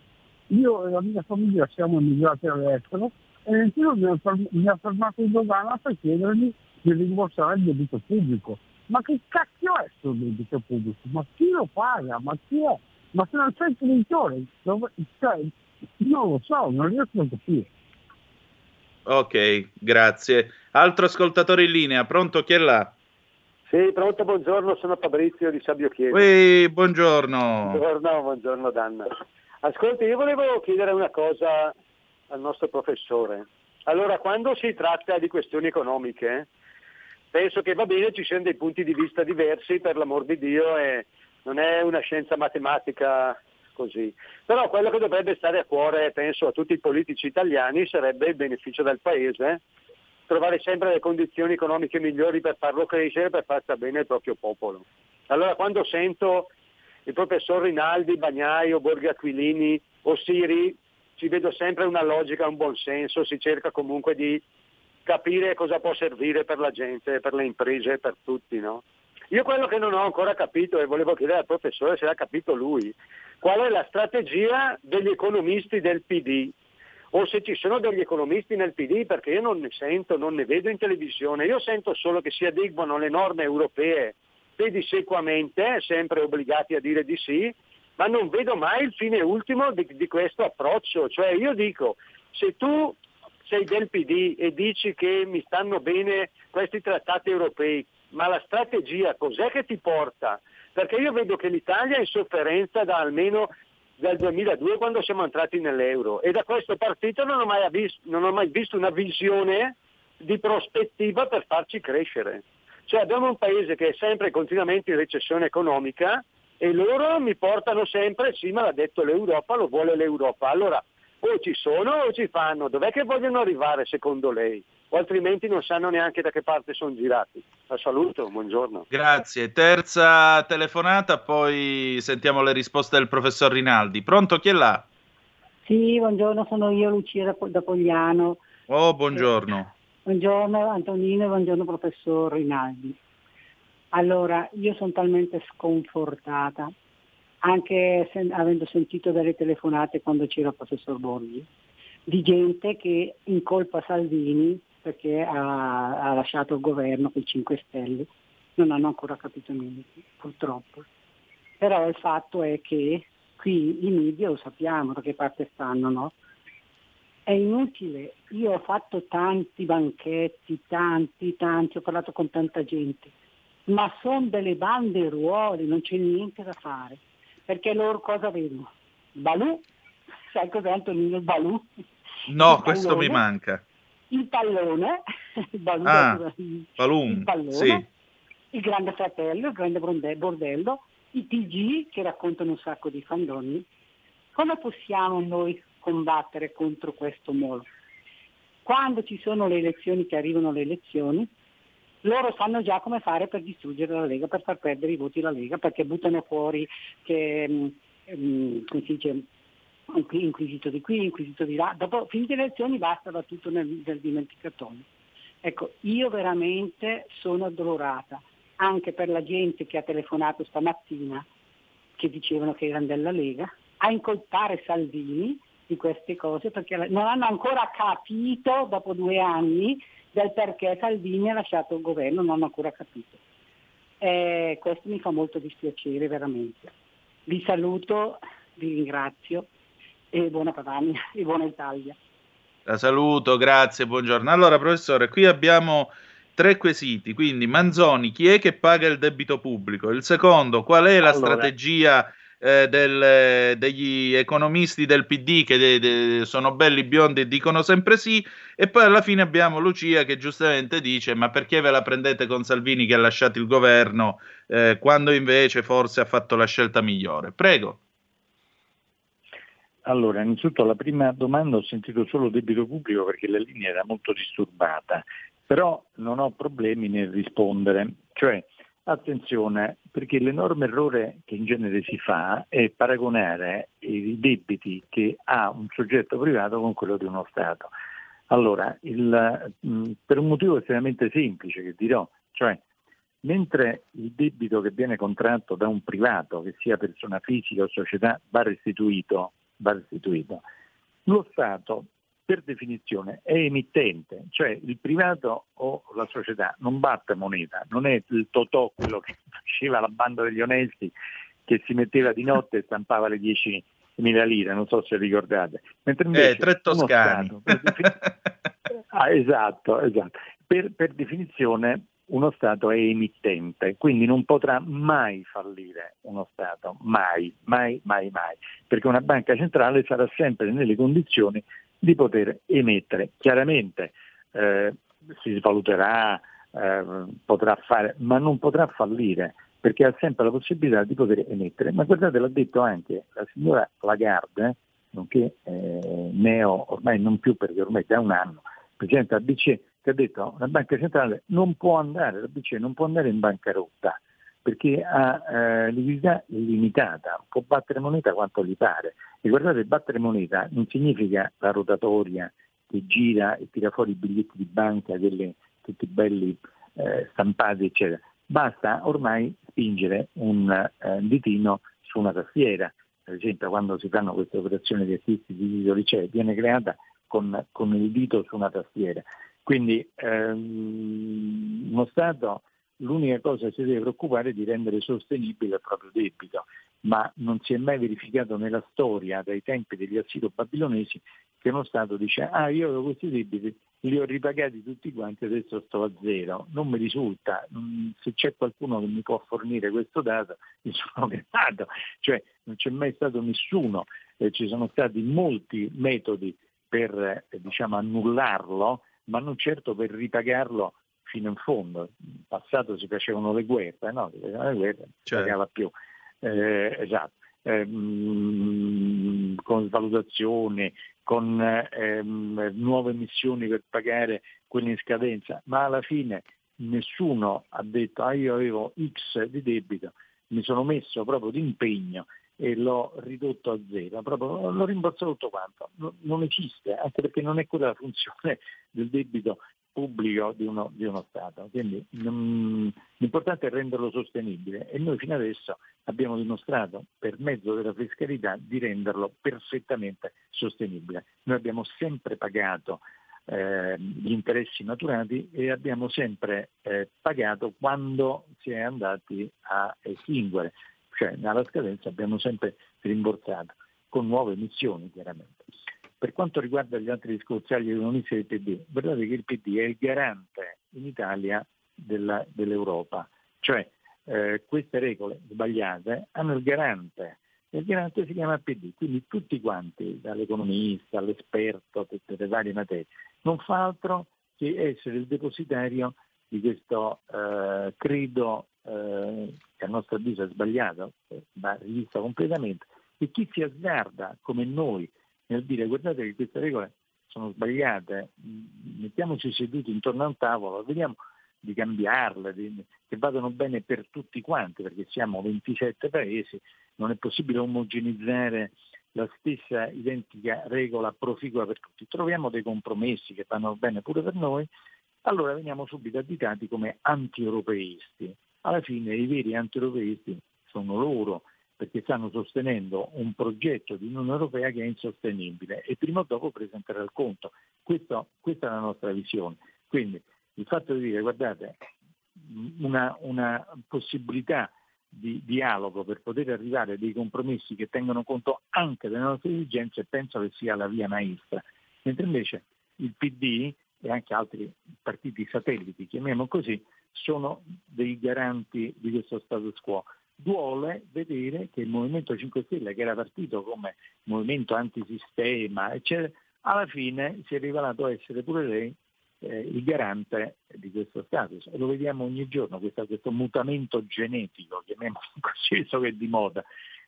Io e la mia famiglia siamo emigrati all'estero e nessuno mi ha fermato in dogana per chiedermi di rimborsare il debito pubblico. Ma che cacchio è questo debito pubblico? Ma chi lo paga? Ma chi è? Ma se non c'è il creditore, dove, cioè, non lo so, non riesco a capire. Ok, grazie. Altro ascoltatore in linea, pronto? Chi è là? Sì, pronto, buongiorno, sono Fabrizio di Sabio Chiesa. Ui, buongiorno. Buongiorno, buongiorno Danna. Ascolti, io volevo chiedere una cosa al nostro professore. Allora, quando si tratta di questioni economiche, penso che va bene ci siano dei punti di vista diversi, per l'amor di Dio, e non è una scienza matematica così. Però quello che dovrebbe stare a cuore, penso, a tutti i politici italiani sarebbe il beneficio del Paese, trovare sempre le condizioni economiche migliori per farlo crescere, per far stare bene il proprio popolo. Allora quando sento il professor Rinaldi, Bagnai o Borghi Aquilini o Siri, ci vedo sempre una logica, un buon senso, si cerca comunque di capire cosa può servire per la gente, per le imprese, per tutti. No? Io quello che non ho ancora capito e volevo chiedere al professore se l'ha capito lui, qual è la strategia degli economisti del PD o se ci sono degli economisti nel PD perché io non ne sento, non ne vedo in televisione, io sento solo che si adeguano alle norme europee pedissequamente, sempre obbligati a dire di sì, ma non vedo mai il fine ultimo di, di questo approccio. Cioè io dico, se tu sei del PD e dici che mi stanno bene questi trattati europei, ma la strategia cos'è che ti porta? Perché io vedo che l'Italia è in sofferenza da almeno dal 2002 quando siamo entrati nell'euro e da questo partito non ho mai, visto, non ho mai visto una visione di prospettiva per farci crescere. Cioè abbiamo un paese che è sempre continuamente in recessione economica e loro mi portano sempre, sì ma l'ha detto l'Europa, lo vuole l'Europa. Allora o ci sono o ci fanno, dov'è che vogliono arrivare secondo lei? O altrimenti non sanno neanche da che parte sono girati. La saluto, buongiorno. Grazie. Terza telefonata, poi sentiamo le risposte del professor Rinaldi. Pronto, chi è là? Sì, buongiorno, sono io Lucia da, da Pogliano. Oh, buongiorno. Eh, buongiorno Antonino e buongiorno professor Rinaldi. Allora, io sono talmente sconfortata anche sen- avendo sentito delle telefonate quando c'era il professor Borghi, di gente che incolpa Salvini perché ha, ha lasciato il governo con i 5 Stelle, non hanno ancora capito niente, purtroppo. Però il fatto è che qui i media lo sappiamo da che parte stanno, no? È inutile, io ho fatto tanti banchetti, tanti, tanti, ho parlato con tanta gente, ma sono delle bande ruoli, non c'è niente da fare perché loro cosa vedono? Balù, *laughs* sai cos'è Antonino il Balù? No, il questo pallone, mi manca. Il pallone, *laughs* il Balù, ah, il, il pallone, sì. il grande fratello, il grande bordello, i TG che raccontano un sacco di fandoni. Come possiamo noi combattere contro questo molo? Quando ci sono le elezioni, che arrivano le elezioni, loro sanno già come fare per distruggere la Lega, per far perdere i voti alla Lega, perché buttano fuori che, um, come si dice, inquisito di qui, inquisito di là. Dopo finite le elezioni basta, va tutto nel, nel dimenticatore. Ecco, io veramente sono addolorata, anche per la gente che ha telefonato stamattina, che dicevano che erano della Lega, a incolpare Salvini di queste cose, perché non hanno ancora capito, dopo due anni, del perché Salvini ha lasciato il governo, non ho ancora capito. Eh, questo mi fa molto dispiacere veramente. Vi saluto, vi ringrazio e buona Padania *laughs* e buona Italia. La saluto, grazie, buongiorno. Allora, professore, qui abbiamo tre quesiti, quindi Manzoni, chi è che paga il debito pubblico? Il secondo, qual è la allora, strategia eh, del, degli economisti del PD che de, de, sono belli biondi e dicono sempre sì, e poi alla fine abbiamo Lucia che giustamente dice: Ma perché ve la prendete con Salvini che ha lasciato il governo eh, quando invece forse ha fatto la scelta migliore? Prego. Allora, innanzitutto la prima domanda ho sentito solo debito pubblico perché la linea era molto disturbata, però non ho problemi nel rispondere. Cioè, Attenzione, perché l'enorme errore che in genere si fa è paragonare i debiti che ha un soggetto privato con quello di uno Stato. Allora, il, per un motivo estremamente semplice che dirò, cioè mentre il debito che viene contratto da un privato, che sia persona fisica o società, va restituito, va restituito lo Stato per definizione è emittente, cioè il privato o la società non batte moneta, non è il Totò quello che *laughs* faceva la banda degli onesti che si metteva di notte e stampava le 10.000 lire, non so se ricordate. Mentre invece eh, tre toscani. Stato, *laughs* ah, esatto, esatto. Per, per definizione uno Stato è emittente, quindi non potrà mai fallire uno Stato, mai, mai, mai, mai, perché una banca centrale sarà sempre nelle condizioni di poter emettere. Chiaramente eh, si svaluterà, eh, potrà fare, ma non potrà fallire perché ha sempre la possibilità di poter emettere. Ma guardate, l'ha detto anche la signora Lagarde, nonché eh, neo, ormai non più perché ormai da un anno, Presidente della BCE, che ha detto che la banca centrale non può andare, la BCE non può andare in bancarotta perché ha eh, liquidità illimitata, può battere moneta quanto gli pare. E guardate, battere moneta non significa la rotatoria che gira e tira fuori i biglietti di banca, quelli tutti belli eh, stampati, eccetera. Basta ormai spingere un eh, ditino su una tastiera. Per esempio, quando si fanno queste operazioni di acquisti di titoli CE, viene creata con, con il dito su una tastiera. Quindi ehm, uno Stato l'unica cosa che si deve preoccupare è di rendere sostenibile il proprio debito, ma non si è mai verificato nella storia, dai tempi degli assiro-babilonesi, che uno Stato dice ah io avevo questi debiti, li ho ripagati tutti quanti, adesso sto a zero. Non mi risulta, se c'è qualcuno che mi può fornire questo dato, *laughs* mi sono grato, cioè non c'è mai stato nessuno, eh, ci sono stati molti metodi per eh, diciamo, annullarlo, ma non certo per ripagarlo fino in fondo. In passato si facevano le guerre, no? Si facevano le guerre, non si certo. pagava più. Eh, esatto. Eh, con valutazione, con ehm, nuove missioni per pagare quelli in scadenza, ma alla fine nessuno ha detto ah io avevo X di debito, mi sono messo proprio d'impegno e l'ho ridotto a zero, proprio l'ho rimborsato tutto quanto. non esiste, anche perché non è quella la funzione del debito pubblico di uno, di uno Stato. Quindi non, l'importante è renderlo sostenibile e noi fino adesso abbiamo dimostrato per mezzo della fiscalità di renderlo perfettamente sostenibile. Noi abbiamo sempre pagato eh, gli interessi maturati e abbiamo sempre eh, pagato quando si è andati a estinguere cioè alla scadenza abbiamo sempre rimborsato, con nuove missioni chiaramente. Per quanto riguarda gli altri discorsi agli economisti del PD, guardate che il PD è il garante in Italia della, dell'Europa, cioè eh, queste regole sbagliate hanno il garante e il garante si chiama PD, quindi tutti quanti, dall'economista all'esperto, tutte le varie materie, non fa altro che essere il depositario di questo eh, credo eh, che a nostro avviso è sbagliato, eh, va rivista completamente, e chi si azzarda come noi nel dire guardate che queste regole sono sbagliate, mettiamoci seduti intorno a un tavolo, vediamo di cambiarle, di, che vadano bene per tutti quanti, perché siamo 27 paesi, non è possibile omogenizzare la stessa identica regola proficua per tutti. Troviamo dei compromessi che vanno bene pure per noi, allora veniamo subito additati come anti-europeisti alla fine i veri antieuropeisti sono loro, perché stanno sostenendo un progetto di Unione Europea che è insostenibile e prima o dopo presenterà il conto. Questo, questa è la nostra visione. Quindi il fatto di dire guardate, una, una possibilità di dialogo per poter arrivare a dei compromessi che tengano conto anche delle nostre esigenze penso che sia la via maestra. Mentre invece il PD e anche altri partiti satelliti, chiamiamo così, sono dei garanti di questo status quo. Duole vedere che il Movimento 5 Stelle, che era partito come movimento antisistema, eccetera, alla fine si è rivelato essere pure lei eh, il garante di questo status. Lo vediamo ogni giorno, questo, questo mutamento genetico, chiamiamolo così, visto che è di moda,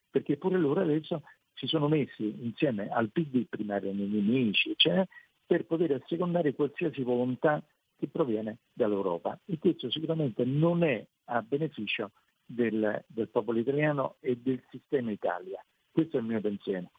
perché pure loro adesso si sono messi insieme al PD, prima erano nemici, eccetera, per poter assecondare qualsiasi volontà che proviene dall'Europa. E questo sicuramente non è a beneficio del, del popolo italiano e del sistema Italia. Questo è il mio pensiero.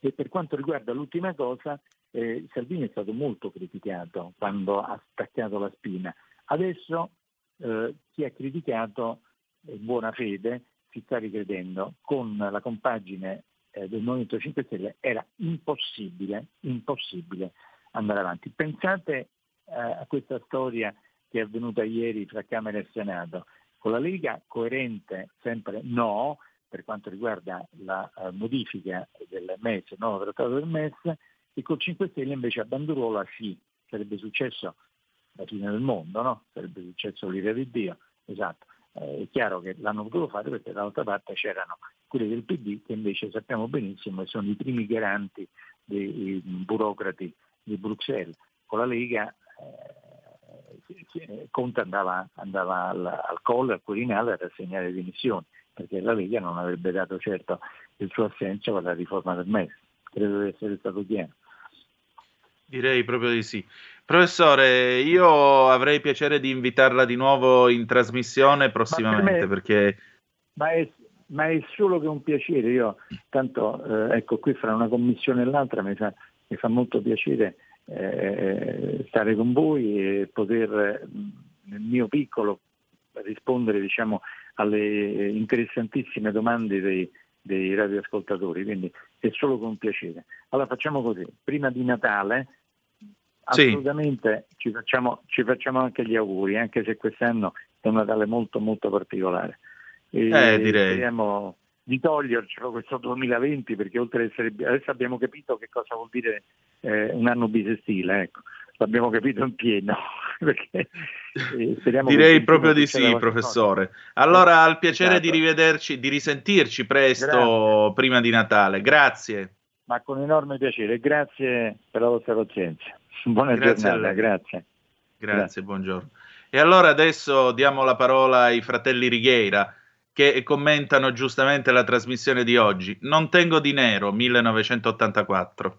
E per quanto riguarda l'ultima cosa, eh, Salvini è stato molto criticato quando ha staccato la spina. Adesso eh, chi ha criticato in buona fede si sta ricredendo. Con la compagine eh, del Movimento 5 Stelle era impossibile, impossibile andare avanti. Pensate eh, a questa storia che è avvenuta ieri fra Camera e Senato. Con la Lega coerente sempre no, per quanto riguarda la uh, modifica del MES, il nuovo trattato del MES, e col 5 Stelle invece a Bandurola sì, sarebbe successo la fine del mondo, no? sarebbe successo l'ira di Dio, esatto. Eh, è chiaro che l'hanno potuto fare perché dall'altra parte c'erano quelli del PD che invece sappiamo benissimo che sono i primi garanti dei burocrati di Bruxelles. Con la Lega eh, Conte andava, andava al, al Colle, al Quirinale a rassegnare le dimissioni, perché la Lega non avrebbe dato certo il suo assenso per la riforma del MES. Credo di essere stato chiaro. Direi proprio di sì. Professore, io avrei piacere di invitarla di nuovo in trasmissione prossimamente per me, perché... Ma è, ma è, solo che un piacere, io tanto eh, ecco qui fra una commissione e l'altra mi fa, mi fa molto piacere eh, stare con voi e poter nel mio piccolo rispondere diciamo, alle interessantissime domande dei, dei radioascoltatori, quindi è solo con piacere. Allora facciamo così, prima di Natale assolutamente sì. ci, facciamo, ci, facciamo, anche gli auguri, anche se quest'anno è un Natale molto molto particolare. E eh, direi. Speriamo di togliercelo questo 2020 perché oltre ad essere... adesso abbiamo capito che cosa vuol dire eh, un anno bisestile, ecco. l'abbiamo capito in pieno. *laughs* perché, eh, Direi proprio di sì, professore. Allora, al piacere certo. di rivederci, di risentirci presto Grazie. prima di Natale. Grazie. Ma con enorme piacere, grazie per la vostra pazienza. *laughs* Buona grazie giornata, grazie. grazie. Grazie, buongiorno. E allora adesso diamo la parola ai fratelli Righeira che commentano giustamente la trasmissione di oggi. Non tengo di nero, 1984.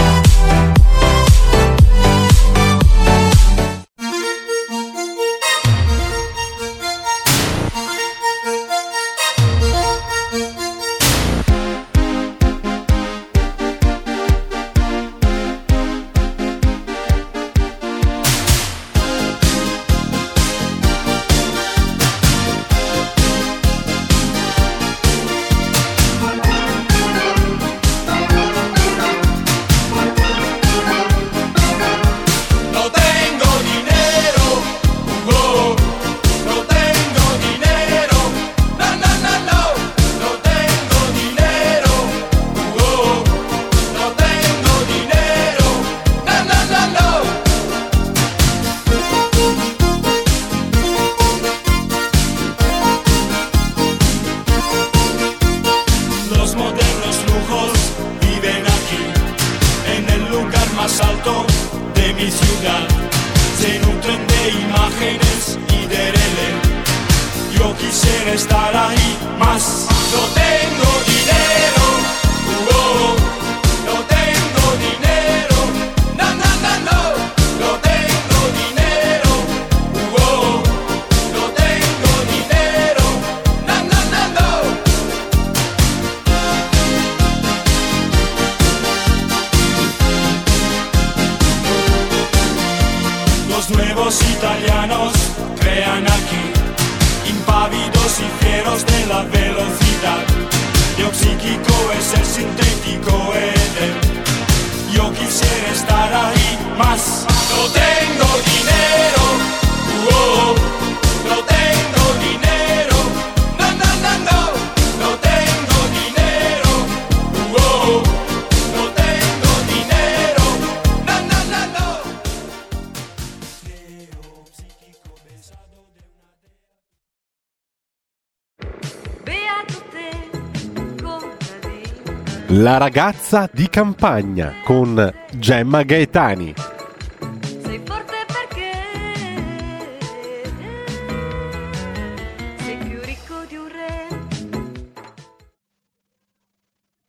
La ragazza di campagna con Gemma Gaetani. Sei forte perché sei più ricco di un re.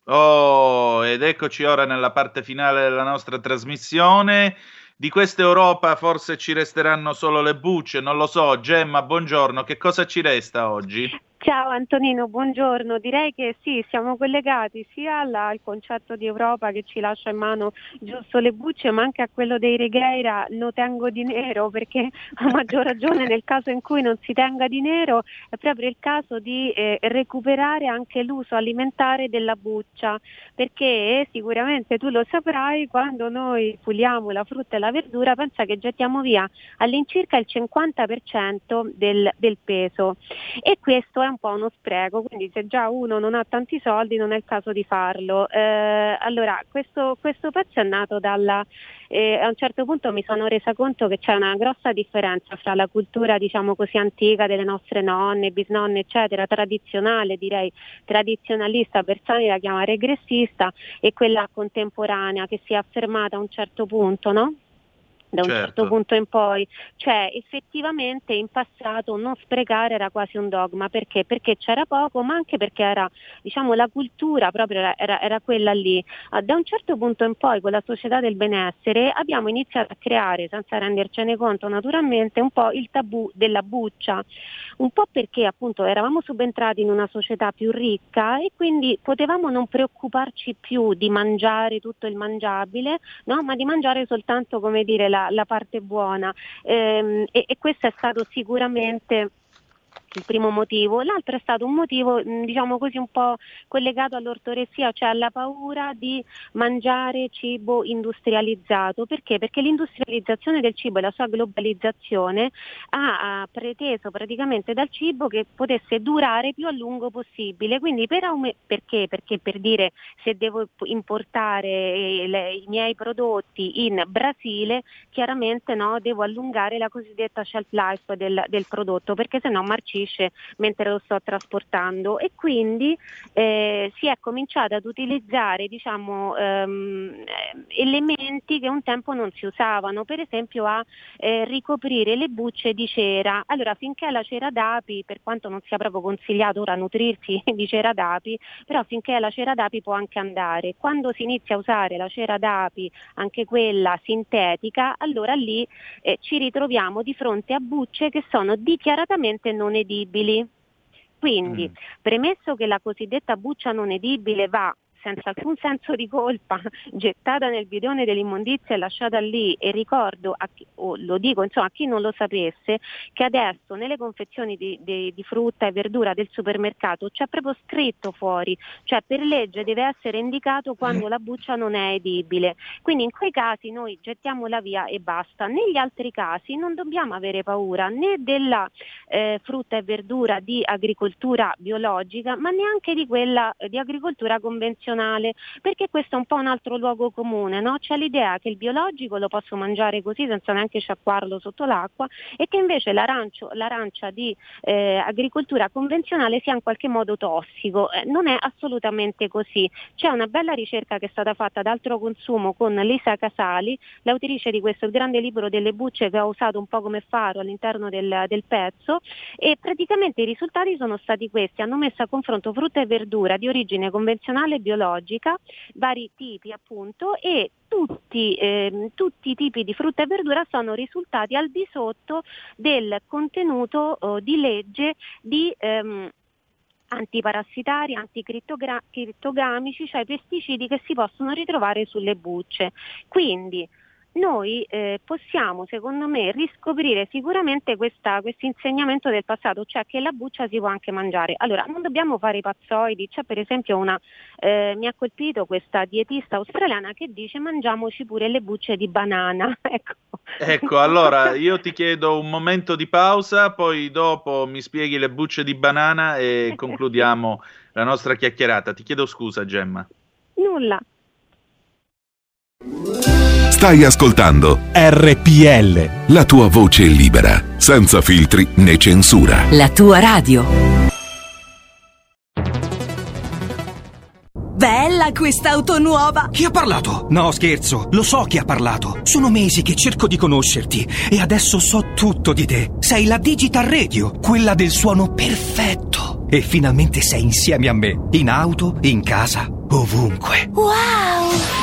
Oh, ed eccoci ora nella parte finale della nostra trasmissione. Di questa Europa forse ci resteranno solo le bucce, non lo so. Gemma, buongiorno, che cosa ci resta oggi? Ciao Antonino, buongiorno. Direi che sì, siamo collegati sia alla- al concetto di Europa che ci lascia in mano giusto le bucce, ma anche a quello dei Righeira, no tengo di nero, perché a maggior ragione nel caso in cui non si tenga di nero è proprio il caso di eh, recuperare anche l'uso alimentare della buccia, perché sicuramente tu lo saprai, quando noi puliamo la frutta e la verdura, pensa che gettiamo via all'incirca il 50% del, del peso e questo è un po' uno spreco, quindi se già uno non ha tanti soldi non è il caso di farlo. Eh, allora, questo, questo pezzo è nato dalla... eh, a un certo punto mi sono resa conto che c'è una grossa differenza fra la cultura diciamo così antica delle nostre nonne, bisnonne eccetera, tradizionale direi tradizionalista, Bersani la chiama regressista e quella contemporanea che si è affermata a un certo punto, no? Da un Certo. certo punto in poi, cioè effettivamente in passato non sprecare era quasi un dogma, perché? Perché c'era poco, ma anche perché era, diciamo, la cultura proprio era, era- era quella lì. Ah, Da un certo punto in poi con la società del benessere abbiamo iniziato a creare, senza rendercene conto naturalmente, un po' il tabù della buccia, un po' perché appunto eravamo subentrati in una società più ricca e quindi potevamo non preoccuparci più di mangiare tutto il mangiabile, no? ma di mangiare soltanto come dire, la, la parte buona. Ehm, e, e questo è stato sicuramente il primo motivo, l'altro è stato un motivo diciamo così un po' collegato all'ortoressia, cioè alla paura di mangiare cibo industrializzato. Perché? Perché l'industrializzazione del cibo e la sua globalizzazione ha, preteso praticamente dal cibo che potesse durare più a lungo possibile. Quindi per aume- perché? Perché per dire se devo importare eh, le- i miei prodotti in Brasile, chiaramente no, devo allungare la cosiddetta shelf life del, del prodotto perché sennò marcisce mentre lo sto trasportando e quindi eh, si è cominciato ad utilizzare diciamo, ehm, eh, elementi che un tempo non si usavano, per esempio a eh, ricoprire le bucce di cera. Allora finché la cera d'api, per quanto non sia proprio consigliato ora nutrirsi *laughs* di cera d'api, però finché la cera d'api può anche andare. Quando si inizia a usare la cera d'api, anche quella sintetica, allora lì eh, ci ritroviamo di fronte a bucce che sono dichiaratamente non edibili. Quindi, premesso che la cosiddetta buccia non edibile va senza alcun senso di colpa, *laughs* gettata nel bidone dell'immondizia e lasciata lì e ricordo, chi- o lo dico insomma, a chi non lo sapesse, che adesso nelle confezioni di, di- di frutta e verdura del supermercato c'è proprio scritto fuori, cioè per legge deve essere indicato quando la buccia non è edibile. Quindi in quei casi noi gettiamola via e basta. Negli altri casi non dobbiamo avere paura né della eh, frutta e verdura di agricoltura biologica, ma neanche di quella eh, di agricoltura convenzionale, perché questo è un po' un altro luogo comune, no? C'è l'idea che il biologico lo posso mangiare così senza neanche sciacquarlo sotto l'acqua e che invece l'arancia di eh, agricoltura convenzionale sia in qualche modo tossico. Eh, non è assolutamente così. C'è una bella ricerca che è stata fatta ad altro consumo con Lisa Casali, l'autrice di questo grande libro delle bucce che ho usato un po' come faro all'interno del, del pezzo e praticamente i risultati sono stati questi, hanno messo a confronto frutta e verdura di origine convenzionale e biologica, vari tipi appunto e tutti, ehm, tutti i tipi di frutta e verdura sono risultati al di sotto del contenuto oh, di legge di ehm, antiparassitari, anticrittogamici, cioè pesticidi che si possono ritrovare sulle bucce. Quindi noi eh, possiamo, secondo me, riscoprire sicuramente questo insegnamento del passato, cioè che la buccia si può anche mangiare. Allora, non dobbiamo fare i pazzoidi, c'è per esempio una, eh, mi ha colpito questa dietista australiana che dice mangiamoci pure le bucce di banana. *laughs* ecco. Ecco, allora io ti chiedo un momento di pausa, poi dopo mi spieghi le bucce di banana e *laughs* concludiamo la nostra chiacchierata. Ti chiedo scusa, Gemma. Nulla. Stai ascoltando RPL. la tua voce libera, senza filtri né censura. La tua radio. Bella quest'auto nuova! Chi ha parlato? No, scherzo, lo so chi ha parlato. Sono mesi che cerco di conoscerti e adesso so tutto di te. Sei la Digital Radio, quella del suono perfetto. E finalmente sei insieme a me, in auto, in casa, ovunque. Wow!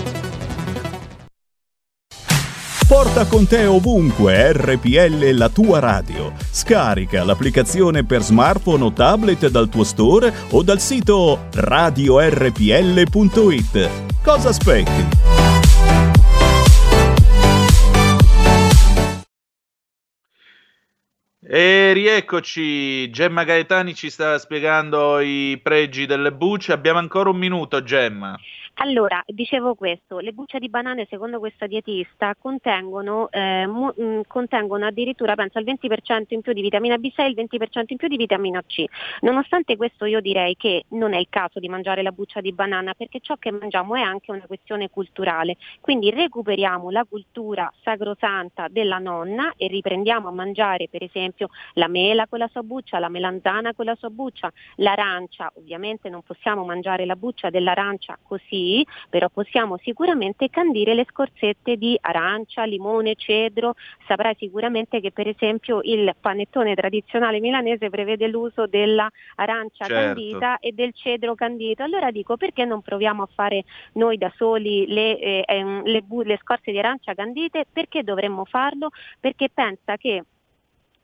Porta con te ovunque RPL la tua radio. Scarica l'applicazione per smartphone o tablet dal tuo store o dal sito radiorpl.it. Cosa aspetti? E rieccoci, Gemma Gaetani ci sta spiegando i pregi delle bucce. Abbiamo ancora un minuto, Gemma. Allora, dicevo questo, le bucce di banane secondo questa dietista contengono, eh, mo- mh, contengono addirittura penso il 20% in più di vitamina B6 e il 20% in più di vitamina C. Nonostante questo io direi che non è il caso di mangiare la buccia di banana perché ciò che mangiamo è anche una questione culturale, quindi recuperiamo la cultura sacrosanta della nonna e riprendiamo a mangiare per esempio la mela con la sua buccia, la melanzana con la sua buccia, l'arancia, ovviamente non possiamo mangiare la buccia dell'arancia così, però possiamo sicuramente candire le scorzette di arancia, limone, cedro. Saprai sicuramente che per esempio il panettone tradizionale milanese prevede l'uso dell'arancia Certo. candita e del cedro candito. Allora dico perché non proviamo a fare noi da soli le, eh, ehm, le bu- le scorze di arancia candite? Perché dovremmo farlo? Perché pensa che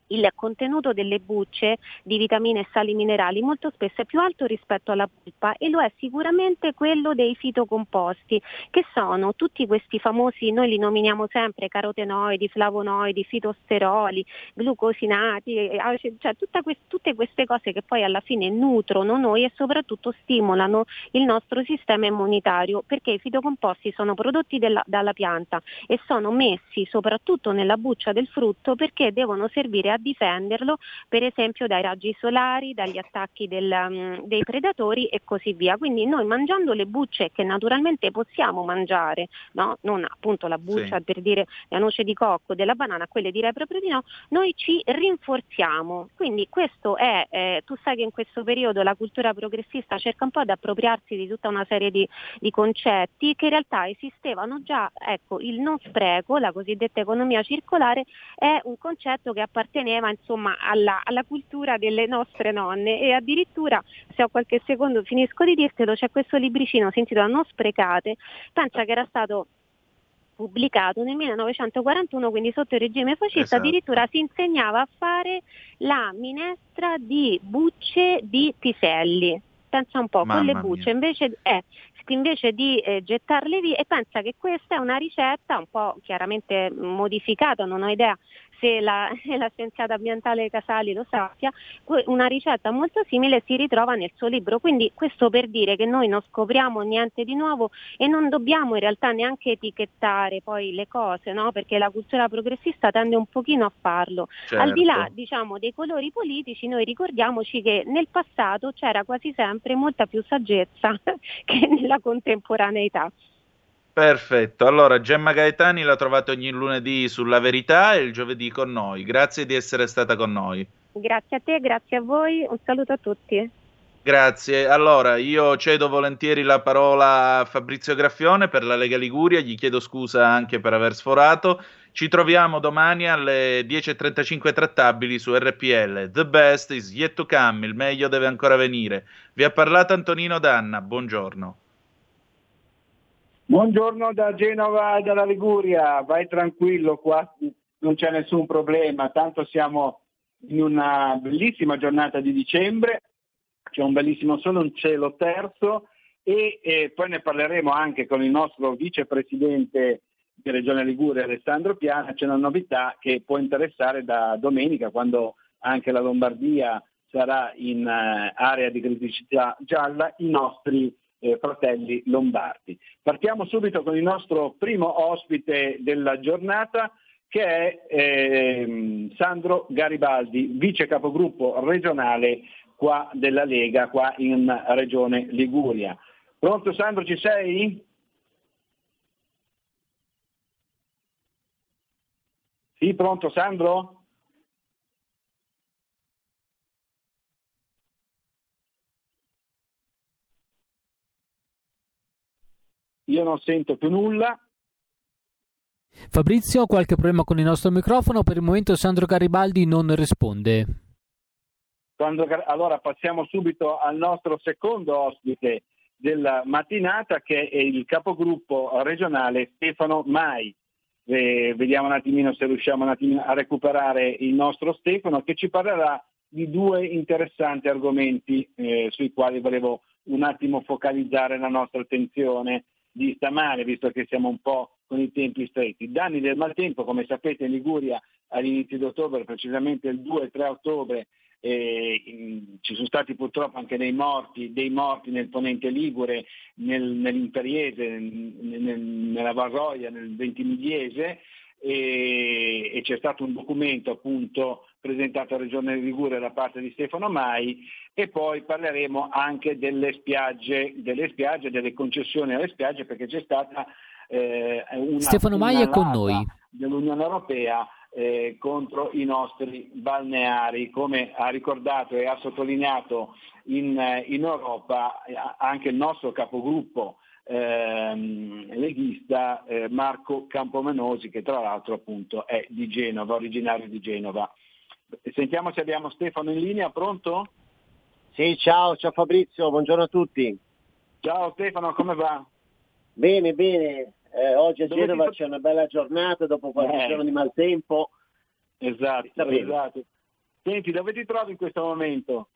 il contenuto delle bucce di vitamine e sali minerali molto spesso è più alto rispetto alla polpa e lo è sicuramente quello dei fitocomposti, che sono tutti questi famosi, noi li nominiamo sempre carotenoidi, flavonoidi, fitosteroli, glucosinati, eh, cioè que- tutte queste cose che poi alla fine nutrono noi e soprattutto stimolano il nostro sistema immunitario, perché i fitocomposti sono prodotti della- dalla pianta e sono messi soprattutto nella buccia del frutto perché devono servire a difenderlo per esempio dai raggi solari, dagli attacchi del, mm, dei predatori e così via. Quindi noi mangiando le bucce che naturalmente possiamo mangiare, no? non appunto la buccia Sì. per dire la noce di cocco, della banana, quelle direi proprio di no, noi ci rinforziamo. Quindi questo è, eh, tu sai che in questo periodo la cultura progressista cerca un po' di appropriarsi di tutta una serie di, di concetti che in realtà esistevano già, ecco, il non spreco, la cosiddetta economia circolare, è un concetto che apparteneva insomma alla, alla cultura delle nostre nonne e addirittura, se ho qualche secondo finisco di dirtelo, c'è questo libricino, si intitola Non sprecate, pensa che era stato pubblicato nel 1941, quindi sotto il regime fascista, Esatto. addirittura si insegnava a fare la minestra di bucce di piselli. Pensa un po', Mamma quelle mia. bucce invece, eh, invece di eh, gettarle via e pensa che questa è una ricetta un po' chiaramente modificata, non ho idea se la, *laughs* la scienziata ambientale Casali lo sappia, una ricetta molto simile si ritrova nel suo libro. Quindi questo per dire che noi non scopriamo niente di nuovo e non dobbiamo in realtà neanche etichettare poi le cose, no? perché la cultura progressista tende un pochino a farlo. Certo. Al di là diciamo, dei colori politici, noi ricordiamoci che nel passato c'era quasi sempre molta più saggezza *laughs* che nella contemporaneità. Perfetto, allora Gemma Gaetani la trovate ogni lunedì sulla Verità e il giovedì con noi. Grazie di essere stata con noi. Grazie a te, grazie a voi, un saluto a tutti. Grazie. Allora, io cedo volentieri la parola a Fabrizio Graffione per la Lega Liguria, gli chiedo scusa anche per aver sforato. Ci troviamo domani alle 10.35 trattabili su RPL. The best is yet to come, il meglio deve ancora venire. Vi ha parlato Antonino Danna, buongiorno. Buongiorno da Genova e dalla Liguria, vai tranquillo, qua non c'è nessun problema, tanto siamo in una bellissima giornata di dicembre, c'è un bellissimo sole, un cielo terzo e, eh, poi ne parleremo anche con il nostro vicepresidente di Regione Liguria Alessandro Piana, c'è una novità che può interessare da domenica quando anche la Lombardia sarà in eh, area di criticità gialla, i nostri eh, fratelli lombardi. Partiamo subito con il nostro primo ospite della giornata che è ehm, Sandro Garibaldi, vice capogruppo regionale qua della Lega, qua in Regione Liguria. Pronto Sandro, ci sei? Sì, pronto Sandro? Io non sento più nulla. Fabrizio, qualche problema con il nostro microfono? Per il momento Sandro Garibaldi non risponde. Quando- allora passiamo subito al nostro secondo ospite della mattinata che è il capogruppo regionale Stefano Mai. Eh, vediamo un attimino se riusciamo attimino a recuperare il nostro Stefano che ci parlerà di due interessanti argomenti eh, sui quali volevo un attimo focalizzare la nostra attenzione di stamane, visto che siamo un po' con i tempi stretti. Danni del maltempo, come sapete in Liguria all'inizio di ottobre, precisamente il 2 e 3 ottobre, eh, ci sono stati purtroppo anche dei morti, dei morti nel ponente Ligure, nel, nell'Imperiese, nel- nel- nella Varroia, nel Ventimigliese e, e c'è stato un documento appunto presentato a Regione Liguria da parte di Stefano Mai e poi parleremo anche delle spiagge, delle spiagge, delle concessioni alle spiagge perché c'è stata eh, una, Stefano Mai è con noi. dell'Unione Europea eh, contro i nostri balneari, come ha ricordato e ha sottolineato in, in Europa eh, anche il nostro capogruppo ehm, leghista eh, Marco Campomenosi, che tra l'altro appunto è di Genova, originario di Genova. Sentiamo se abbiamo Stefano in linea, pronto? Sì, ciao, ciao Fabrizio, buongiorno a tutti. Ciao Stefano, come va? Bene, bene. Eh, oggi a Dove Genova ti- c'è una bella giornata dopo qualche Eh. giorno di maltempo. Esatto, esatto. Senti, dove ti trovi in questo momento?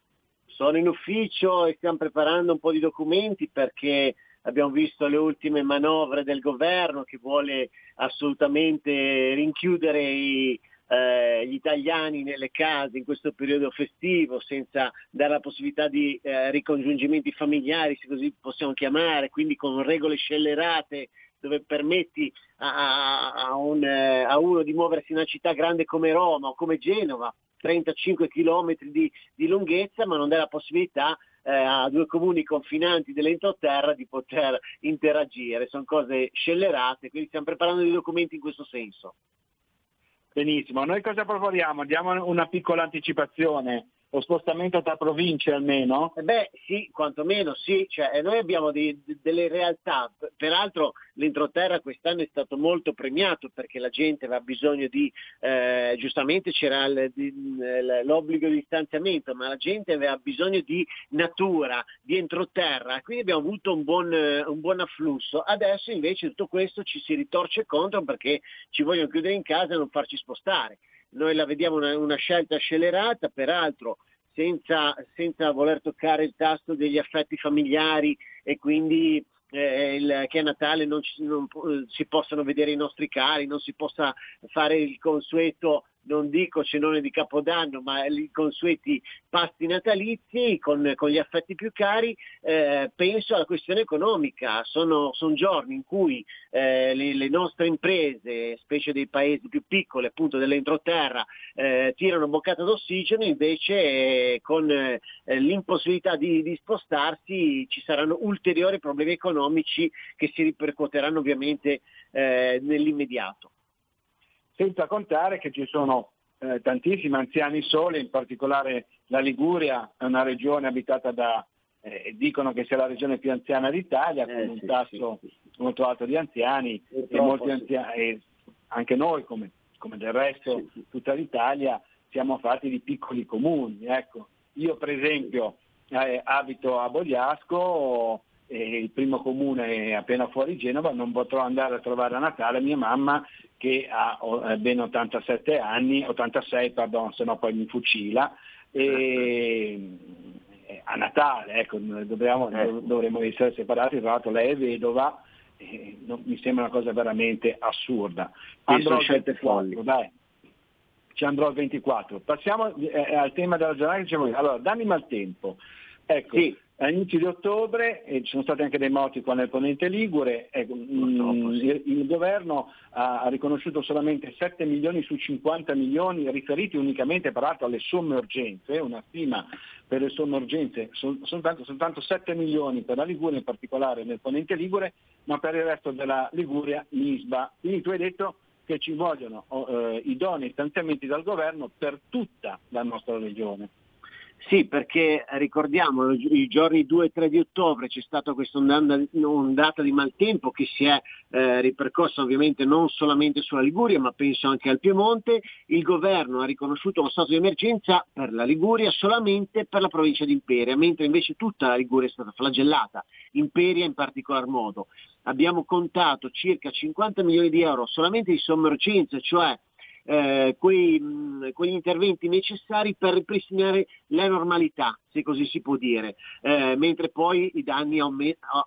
Sono in ufficio e stiamo preparando un po' di documenti perché abbiamo visto le ultime manovre del governo che vuole assolutamente rinchiudere i, eh, gli italiani nelle case in questo periodo festivo senza dare la possibilità di eh, ricongiungimenti familiari, se così possiamo chiamare, quindi con regole scellerate dove permetti a, a- un, eh, a uno di muoversi in una città grande come Roma o come Genova, 35 km di, di lunghezza, ma non dà la possibilità eh, a due comuni confinanti dell'entroterra di poter interagire. Sono cose scellerate, quindi stiamo preparando dei documenti in questo senso. Benissimo, noi cosa proponiamo? Diamo una piccola anticipazione, lo spostamento tra province almeno? Eh Beh, sì, quantomeno sì, cioè, noi abbiamo dei- de- delle realtà, peraltro l'entroterra quest'anno è stato molto premiato perché la gente aveva bisogno di, eh, giustamente c'era il- di- l'obbligo di distanziamento, ma la gente aveva bisogno di natura, di entroterra, quindi abbiamo avuto un buon, un buon afflusso. Adesso invece tutto questo ci si ritorce contro perché ci vogliono chiudere in casa e non farci spostare. Noi la vediamo una, una scelta scellerata, peraltro senza, senza voler toccare il tasto degli affetti familiari e quindi eh, il- che a Natale non, ci- non eh, si possano vedere i nostri cari, non si possa fare il consueto, non dico cenone di Capodanno, ma i consueti pasti natalizi con, con gli affetti più cari, eh, penso alla questione economica. Sono, sono giorni in cui eh, le, le nostre imprese, specie dei paesi più piccoli, appunto dell'entroterra, eh, tirano boccata d'ossigeno, invece eh, con eh, l'impossibilità di, di spostarsi ci saranno ulteriori problemi economici che si ripercuoteranno ovviamente eh, nell'immediato. Senza contare che ci sono eh, tantissimi anziani soli, in particolare la Liguria è una regione abitata da, eh, dicono che sia la regione più anziana d'Italia, con un tasso molto alto di anziani e molti sì. anziani, anche noi come, come del resto tutta l'Italia siamo fatti di piccoli comuni. Ecco. Io per esempio eh, abito a Bogliasco, e il primo comune è appena fuori Genova, non potrò andare a trovare a Natale mia mamma che ha eh, ben 87 anni, 86 pardon, se no poi mi fucila, e eh, a Natale, ecco, dobbiamo- dov- dovremmo essere separati, tra l'altro lei è vedova, e non- mi sembra una cosa veramente assurda. Andrò al scelte 24, dai. Ci andrò al 24. Passiamo eh, al tema della giornata che dicevo io. Allora, danni maltempo. Ecco, all'inizio di ottobre eh, ci sono stati anche dei morti qua nel ponente Ligure, ecco, mm, il, il governo ha, ha riconosciuto solamente 7 milioni su 50 milioni riferiti unicamente peraltro alle somme urgenze, una stima per le somme urgenze, sol- soltanto, soltanto 7 milioni per la Liguria, in particolare nel ponente Ligure, ma per il resto della Liguria l'ISBA. Quindi tu hai detto che ci vogliono eh, idonei stanziamenti dal governo per tutta la nostra regione. Sì, perché ricordiamo, i giorni 2 e 3 di ottobre c'è stata questa ondata, di maltempo che si è eh, ripercossa ovviamente non solamente sulla Liguria, ma penso anche al Piemonte. Il governo ha riconosciuto lo stato di emergenza per la Liguria solamente per la provincia di Imperia, mentre invece tutta la Liguria è stata flagellata, Imperia in particolar modo. Abbiamo contato circa 50 milioni di euro solamente di sommergenza, cioè eh, quei, quegli interventi necessari per ripristinare la normalità, se così si può dire, eh, mentre poi i danni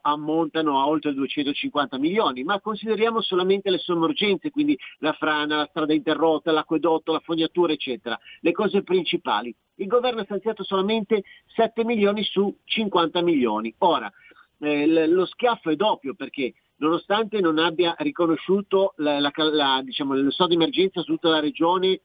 ammontano a oltre 250 milioni, ma consideriamo solamente le sommergenze, quindi la frana, la strada interrotta, l'acquedotto, la fognatura, eccetera, le cose principali. Il governo ha stanziato solamente 7 milioni su 50 milioni. Ora, eh, lo schiaffo è doppio perché nonostante non abbia riconosciuto la, la, la, diciamo, lo stato di emergenza su tutta la regione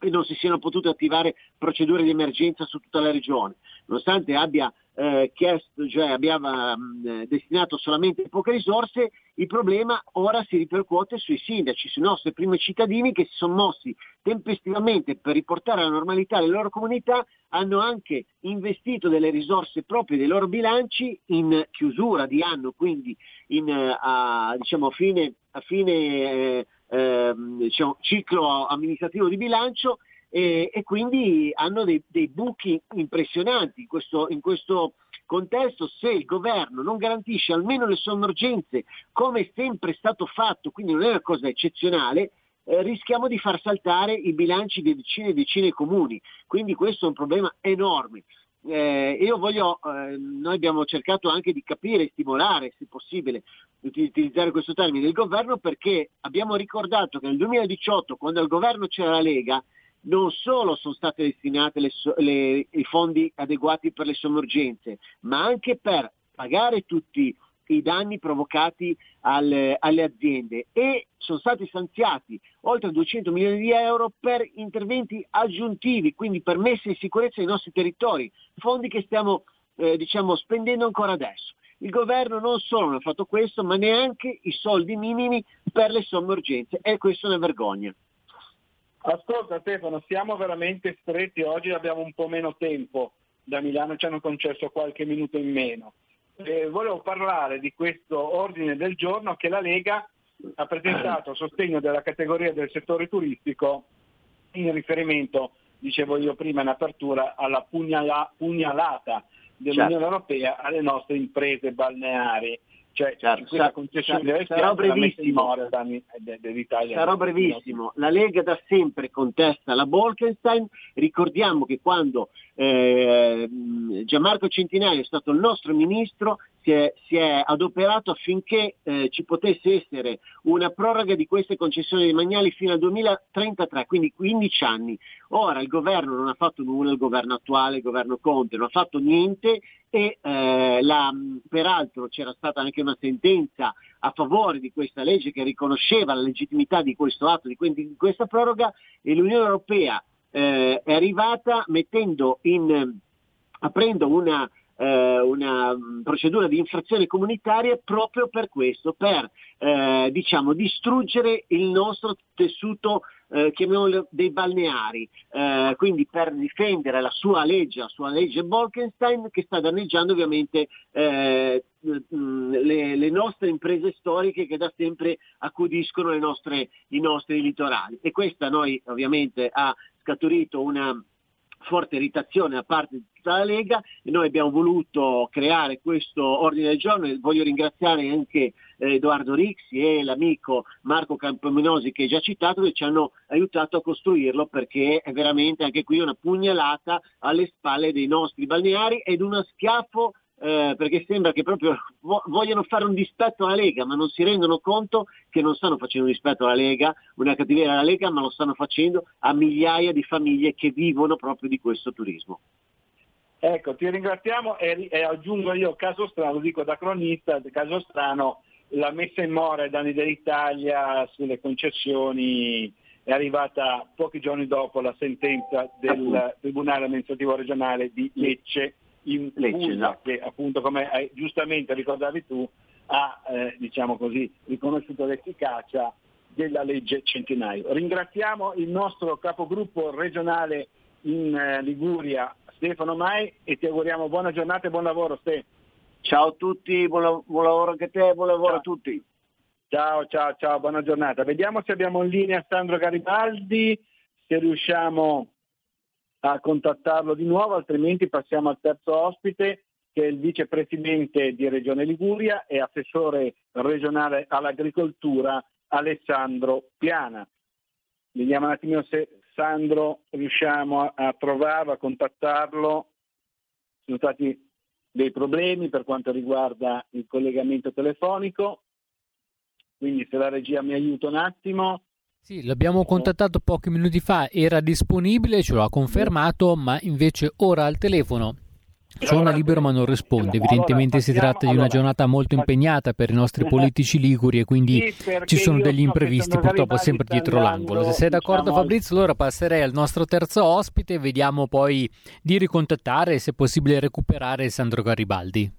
e non si siano potute attivare procedure di emergenza su tutta la regione, nonostante abbia eh, chiesto, cioè abbia mh, destinato solamente poche risorse, il problema ora si ripercuote sui sindaci, sui nostri primi cittadini che si sono mossi tempestivamente per riportare la normalità alle loro comunità, hanno anche investito delle risorse proprie dei loro bilanci in chiusura di anno, quindi in, a, diciamo, fine, a fine eh, eh, diciamo, ciclo amministrativo di bilancio e, e quindi hanno dei, dei, buchi impressionanti in questo, in questo contesto se il governo non garantisce almeno le sommergenze come è sempre stato fatto, quindi non è una cosa eccezionale, eh, rischiamo di far saltare i bilanci di decine e decine di comuni. Quindi questo è un problema enorme. Eh, io voglio, eh, noi abbiamo cercato anche di capire e stimolare, se possibile, utilizzare questo termine del governo perché abbiamo ricordato che nel 2018, quando al governo c'era la Lega, non solo sono state destinate le, le, i fondi adeguati per le sommergenze, ma anche per pagare tutti i danni provocati alle, alle, aziende e sono stati stanziati oltre 200 milioni di euro per interventi aggiuntivi, quindi per messa in sicurezza dei nostri territori, fondi che stiamo eh, diciamo, spendendo ancora adesso. Il governo non solo non ha fatto questo, ma neanche i soldi minimi per le sommergenze e questa è una vergogna. Ascolta Stefano, siamo veramente stretti, oggi abbiamo un po' meno tempo, da Milano ci hanno concesso qualche minuto in meno. Eh, volevo parlare di questo ordine del giorno che la Lega ha presentato a sostegno della categoria del settore turistico in riferimento, dicevo io prima in apertura, alla pugnala- pugnalata dell'Unione Certo. Europea alle nostre imprese balneari. Cioè, Certo, questa concessione sa- sarò brevissimo. dell'Italia. Sarò brevissimo. La Lega da sempre contesta la Bolkenstein. Ricordiamo che quando eh, Gianmarco Centinaio è stato il nostro ministro si è, si è adoperato affinché eh, ci potesse essere una proroga di queste concessioni demaniali fino al 2033, quindi 15 anni. Ora il governo non ha fatto nulla, il governo attuale, il governo Conte non ha fatto niente e eh, la, peraltro c'era stata anche una sentenza a favore di questa legge che riconosceva la legittimità di questo atto, di, que- di questa proroga e l'Unione Europea eh, è arrivata mettendo in, aprendo una, eh, una mh, procedura di infrazione comunitaria proprio per questo, per eh, diciamo, distruggere il nostro tessuto eh, chiamiamolo dei balneari, eh, quindi per difendere la sua legge, la sua legge Bolkenstein che sta danneggiando ovviamente eh, mh, le, le nostre imprese storiche che da sempre accudiscono nostre- i nostri litorali. E questa noi ovviamente ha scaturito una forte irritazione da parte di tutta la Lega e noi abbiamo voluto creare questo ordine del giorno e voglio ringraziare anche eh, Edoardo Rixi e l'amico Marco Campominosi che hai già citato che ci hanno aiutato a costruirlo perché è veramente anche qui una pugnalata alle spalle dei nostri balneari ed uno schiaffo eh, perché sembra che proprio vo- vogliano fare un dispetto alla Lega, ma non si rendono conto che non stanno facendo un dispetto alla Lega, una cattiveria alla Lega, ma lo stanno facendo a migliaia di famiglie che vivono proprio di questo turismo. Ecco, ti ringraziamo e, e aggiungo io caso strano, lo dico da cronista, caso strano, la messa in mora ai danni dell'Italia sulle concessioni è arrivata pochi giorni dopo la sentenza del. Tribunale amministrativo regionale di Lecce in Lecce, Puglia, esatto. che appunto come hai giustamente ricordavi tu ha eh, diciamo così, riconosciuto l'efficacia della legge Centinaio. Ringraziamo il nostro capogruppo regionale in eh, Liguria, Stefano Mai e ti auguriamo buona giornata e buon lavoro Ste. Ciao a tutti, buon, buon lavoro anche a te, buon lavoro a tutti. Ciao, ciao, ciao, buona giornata. Vediamo se abbiamo in linea Sandro Garibaldi, se riusciamo a contattarlo di nuovo, altrimenti passiamo al terzo ospite che è il vicepresidente di Regione Liguria e assessore regionale all'agricoltura Alessandro Piana. Vediamo un attimo se Sandro riusciamo a, trovarlo, a contattarlo. Sono stati dei problemi per quanto riguarda il collegamento telefonico, quindi se la regia mi aiuta un attimo. Sì, l'abbiamo contattato pochi minuti fa, era disponibile, ce lo ha confermato, ma invece ora al telefono Suona libero ma non risponde, evidentemente si tratta di una giornata molto impegnata per i nostri politici liguri e quindi ci sono degli imprevisti purtroppo sempre dietro l'angolo. Se sei d'accordo diciamo, Fabrizio allora passerei al nostro terzo ospite e vediamo poi di ricontattare e se possibile recuperare Sandro Garibaldi.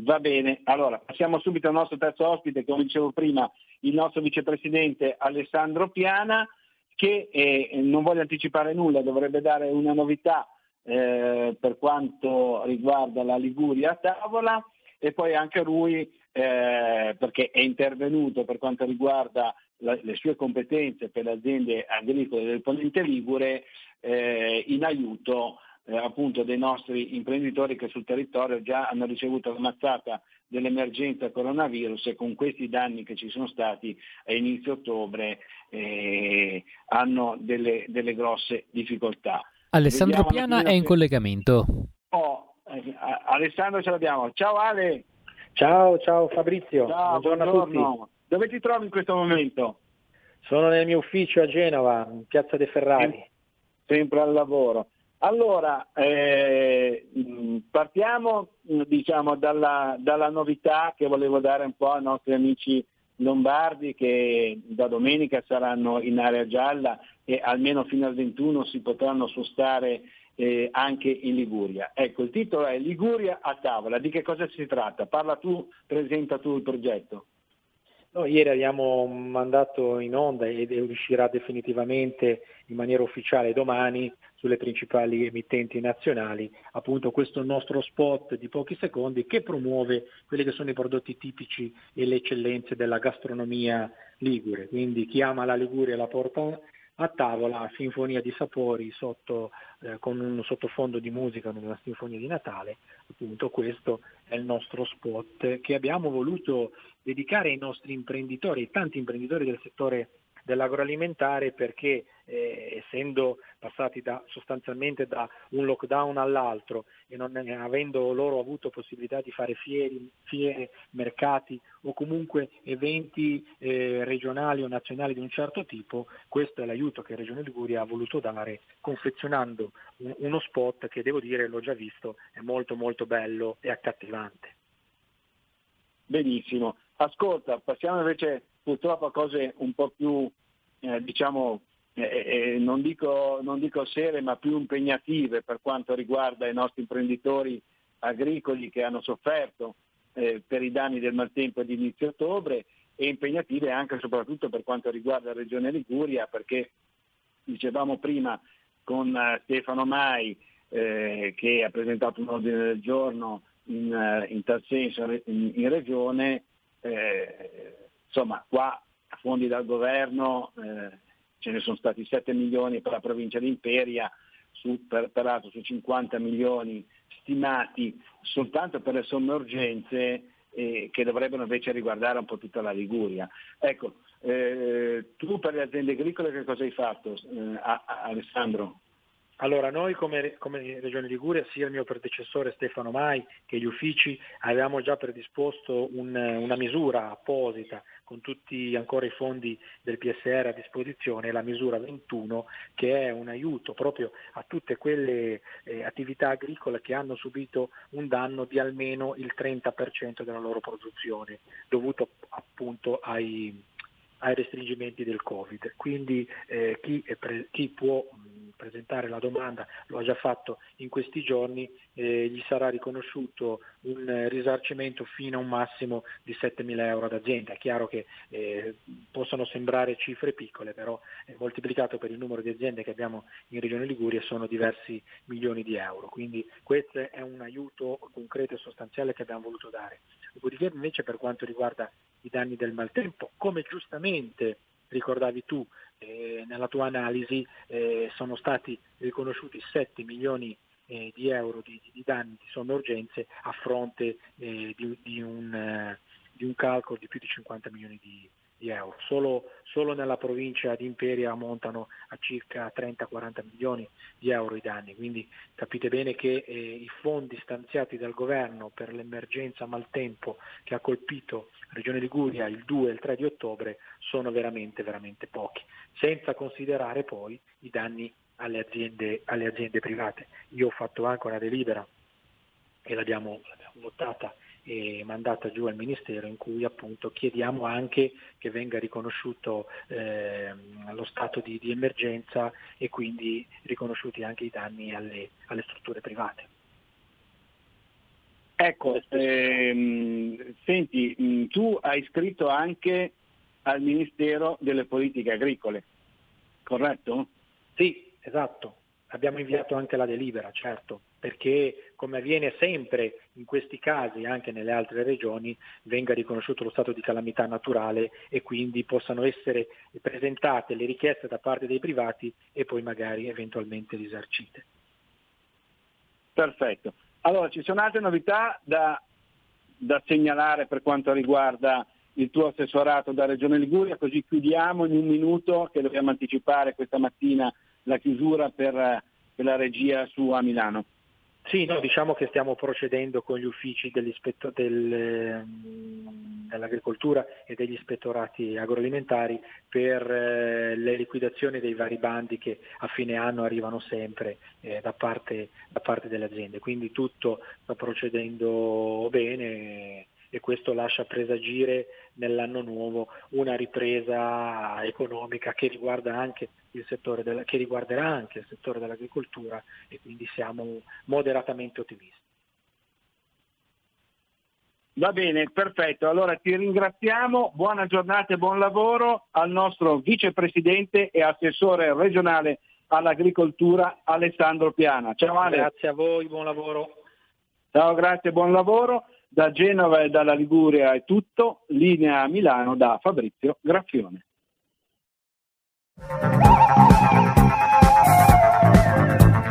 Va bene, allora passiamo subito al nostro terzo ospite, come dicevo prima, il nostro vicepresidente Alessandro Piana, che eh, non voglio anticipare nulla, dovrebbe dare una novità eh, per quanto riguarda la Liguria a tavola e poi anche lui eh, perché è intervenuto per quanto riguarda la, le sue competenze per le aziende agricole del Ponente Ligure eh, in aiuto eh, appunto dei nostri imprenditori che sul territorio già hanno ricevuto la mazzata dell'emergenza coronavirus e con questi danni che ci sono stati a inizio ottobre eh, hanno delle, delle grosse difficoltà. Alessandro Vediamo Piana è in se- collegamento. Oh, eh, a- Alessandro ce l'abbiamo. Ciao Ale. Ciao, ciao Fabrizio. Ciao, buongiorno, a buongiorno. tutti. Dove ti trovi in questo momento? Sono nel mio ufficio a Genova, in Piazza dei Ferrari. Sempre al lavoro. Allora, eh, mh, partiamo mh, diciamo, dalla, dalla novità che volevo dare un po' ai nostri amici lombardi che da domenica saranno in area gialla e almeno fino al 21 si potranno spostare eh, anche in Liguria. Ecco, il titolo è Liguria a tavola. Di che cosa si tratta? Parla tu, presenta tu il progetto. No, ieri abbiamo mandato in onda ed uscirà definitivamente in maniera ufficiale domani sulle principali emittenti nazionali appunto questo nostro spot di pochi secondi che promuove quelli che sono i prodotti tipici e le eccellenze della gastronomia ligure. Quindi chi ama la Liguria la porta a tavola, sinfonia di sapori sotto, eh, con un sottofondo di musica, una sinfonia di Natale, appunto questo è il nostro spot che abbiamo voluto dedicare ai nostri imprenditori, ai tanti imprenditori del settore dell'agroalimentare perché eh, essendo passati da, sostanzialmente da un lockdown all'altro e non eh, avendo loro avuto possibilità di fare fieri, fiere, mercati o comunque eventi eh, regionali o nazionali di un certo tipo, questo è l'aiuto che Regione Liguria ha voluto dare confezionando un- uno spot che devo dire, l'ho già visto, è molto molto bello e accattivante. Benissimo. Ascolta, passiamo invece purtroppo a cose un po' più, eh, diciamo, eh, eh, non, dico, non dico serie, ma più impegnative per quanto riguarda i nostri imprenditori agricoli che hanno sofferto eh, per i danni del maltempo di inizio ottobre e impegnative anche e soprattutto per quanto riguarda la Regione Liguria, perché dicevamo prima con eh, Stefano Mai eh, che ha presentato un ordine del giorno in, eh, in tal senso in, in regione, eh, insomma qua fondi dal governo eh, ce ne sono stati 7 milioni per la provincia di Imperia, su, per, peraltro su 50 milioni stimati soltanto per le somme urgenze eh, che dovrebbero invece riguardare un po' tutta la Liguria. Ecco, eh, tu per le aziende agricole che cosa hai fatto eh, a- a- Alessandro? Allora, noi come, come Regione Liguria, sia il mio predecessore Stefano Mai che gli uffici, avevamo già predisposto un- una misura apposita con tutti ancora i fondi del PSR a disposizione, la misura 21, che è un aiuto proprio a tutte quelle eh, attività agricole che hanno subito un danno di almeno il 30% della loro produzione, dovuto appunto ai, ai restringimenti del Covid. Quindi eh, chi, pre- chi può mh, presentare la domanda, lo ha già fatto in questi giorni, eh, gli sarà riconosciuto un risarcimento fino a un massimo di 7.000 euro ad azienda. È chiaro che eh, possono sembrare cifre piccole, però eh, moltiplicato per il numero di aziende che abbiamo in Regione Liguria sono diversi milioni di euro. Quindi questo è un aiuto concreto e sostanziale che abbiamo voluto dare. Dopodiché invece per quanto riguarda i danni del maltempo, come giustamente ricordavi tu eh, nella tua analisi, eh, sono stati riconosciuti 7 milioni eh, di euro di, di, danni di somme urgenze a fronte eh, di, di, un, eh, di, un, calcolo di più di 50 milioni di, euro. Solo, solo, nella provincia di Imperia ammontano a circa 30-40 milioni di euro i danni, quindi capite bene che eh, i fondi stanziati dal governo per l'emergenza maltempo che ha colpito Regione Liguria il 2 e il 3 di ottobre sono veramente, veramente pochi, senza considerare poi i danni alle aziende, alle aziende private. Io ho fatto anche una delibera e l'abbiamo, l'abbiamo votata e mandata giù al Ministero in cui appunto chiediamo anche che venga riconosciuto eh, lo stato di, di, emergenza e quindi riconosciuti anche i danni alle, alle strutture private. Ecco, ehm, senti, mh, tu hai scritto anche al Ministero delle Politiche Agricole, corretto? Sì, esatto. Abbiamo inviato anche la delibera, certo, perché come avviene sempre in questi casi, anche nelle altre regioni, venga riconosciuto lo stato di calamità naturale e quindi possano essere presentate le richieste da parte dei privati e poi magari eventualmente risarcite. Perfetto. Allora, ci sono altre novità da, da segnalare per quanto riguarda il tuo assessorato da Regione Liguria, così chiudiamo in un minuto che dobbiamo anticipare questa mattina la chiusura per, per la regia su a Milano. Sì, no, diciamo che stiamo procedendo con gli uffici del, dell'agricoltura e degli ispettorati agroalimentari per eh, le liquidazioni dei vari bandi che a fine anno arrivano sempre eh, da, parte, da, parte, delle aziende. Quindi tutto sta procedendo bene e questo lascia presagire nell'anno nuovo una ripresa economica che, riguarda anche della, che riguarderà anche il settore dell'agricoltura e quindi siamo moderatamente ottimisti. Va bene, perfetto. Allora ti ringraziamo, buona giornata e buon lavoro al nostro vicepresidente e assessore regionale all'agricoltura Alessandro Piana. Ciao Ale. Grazie a voi, buon lavoro. Ciao, grazie, buon lavoro. Da Genova e dalla Liguria è tutto, linea a Milano da Fabrizio Graffione.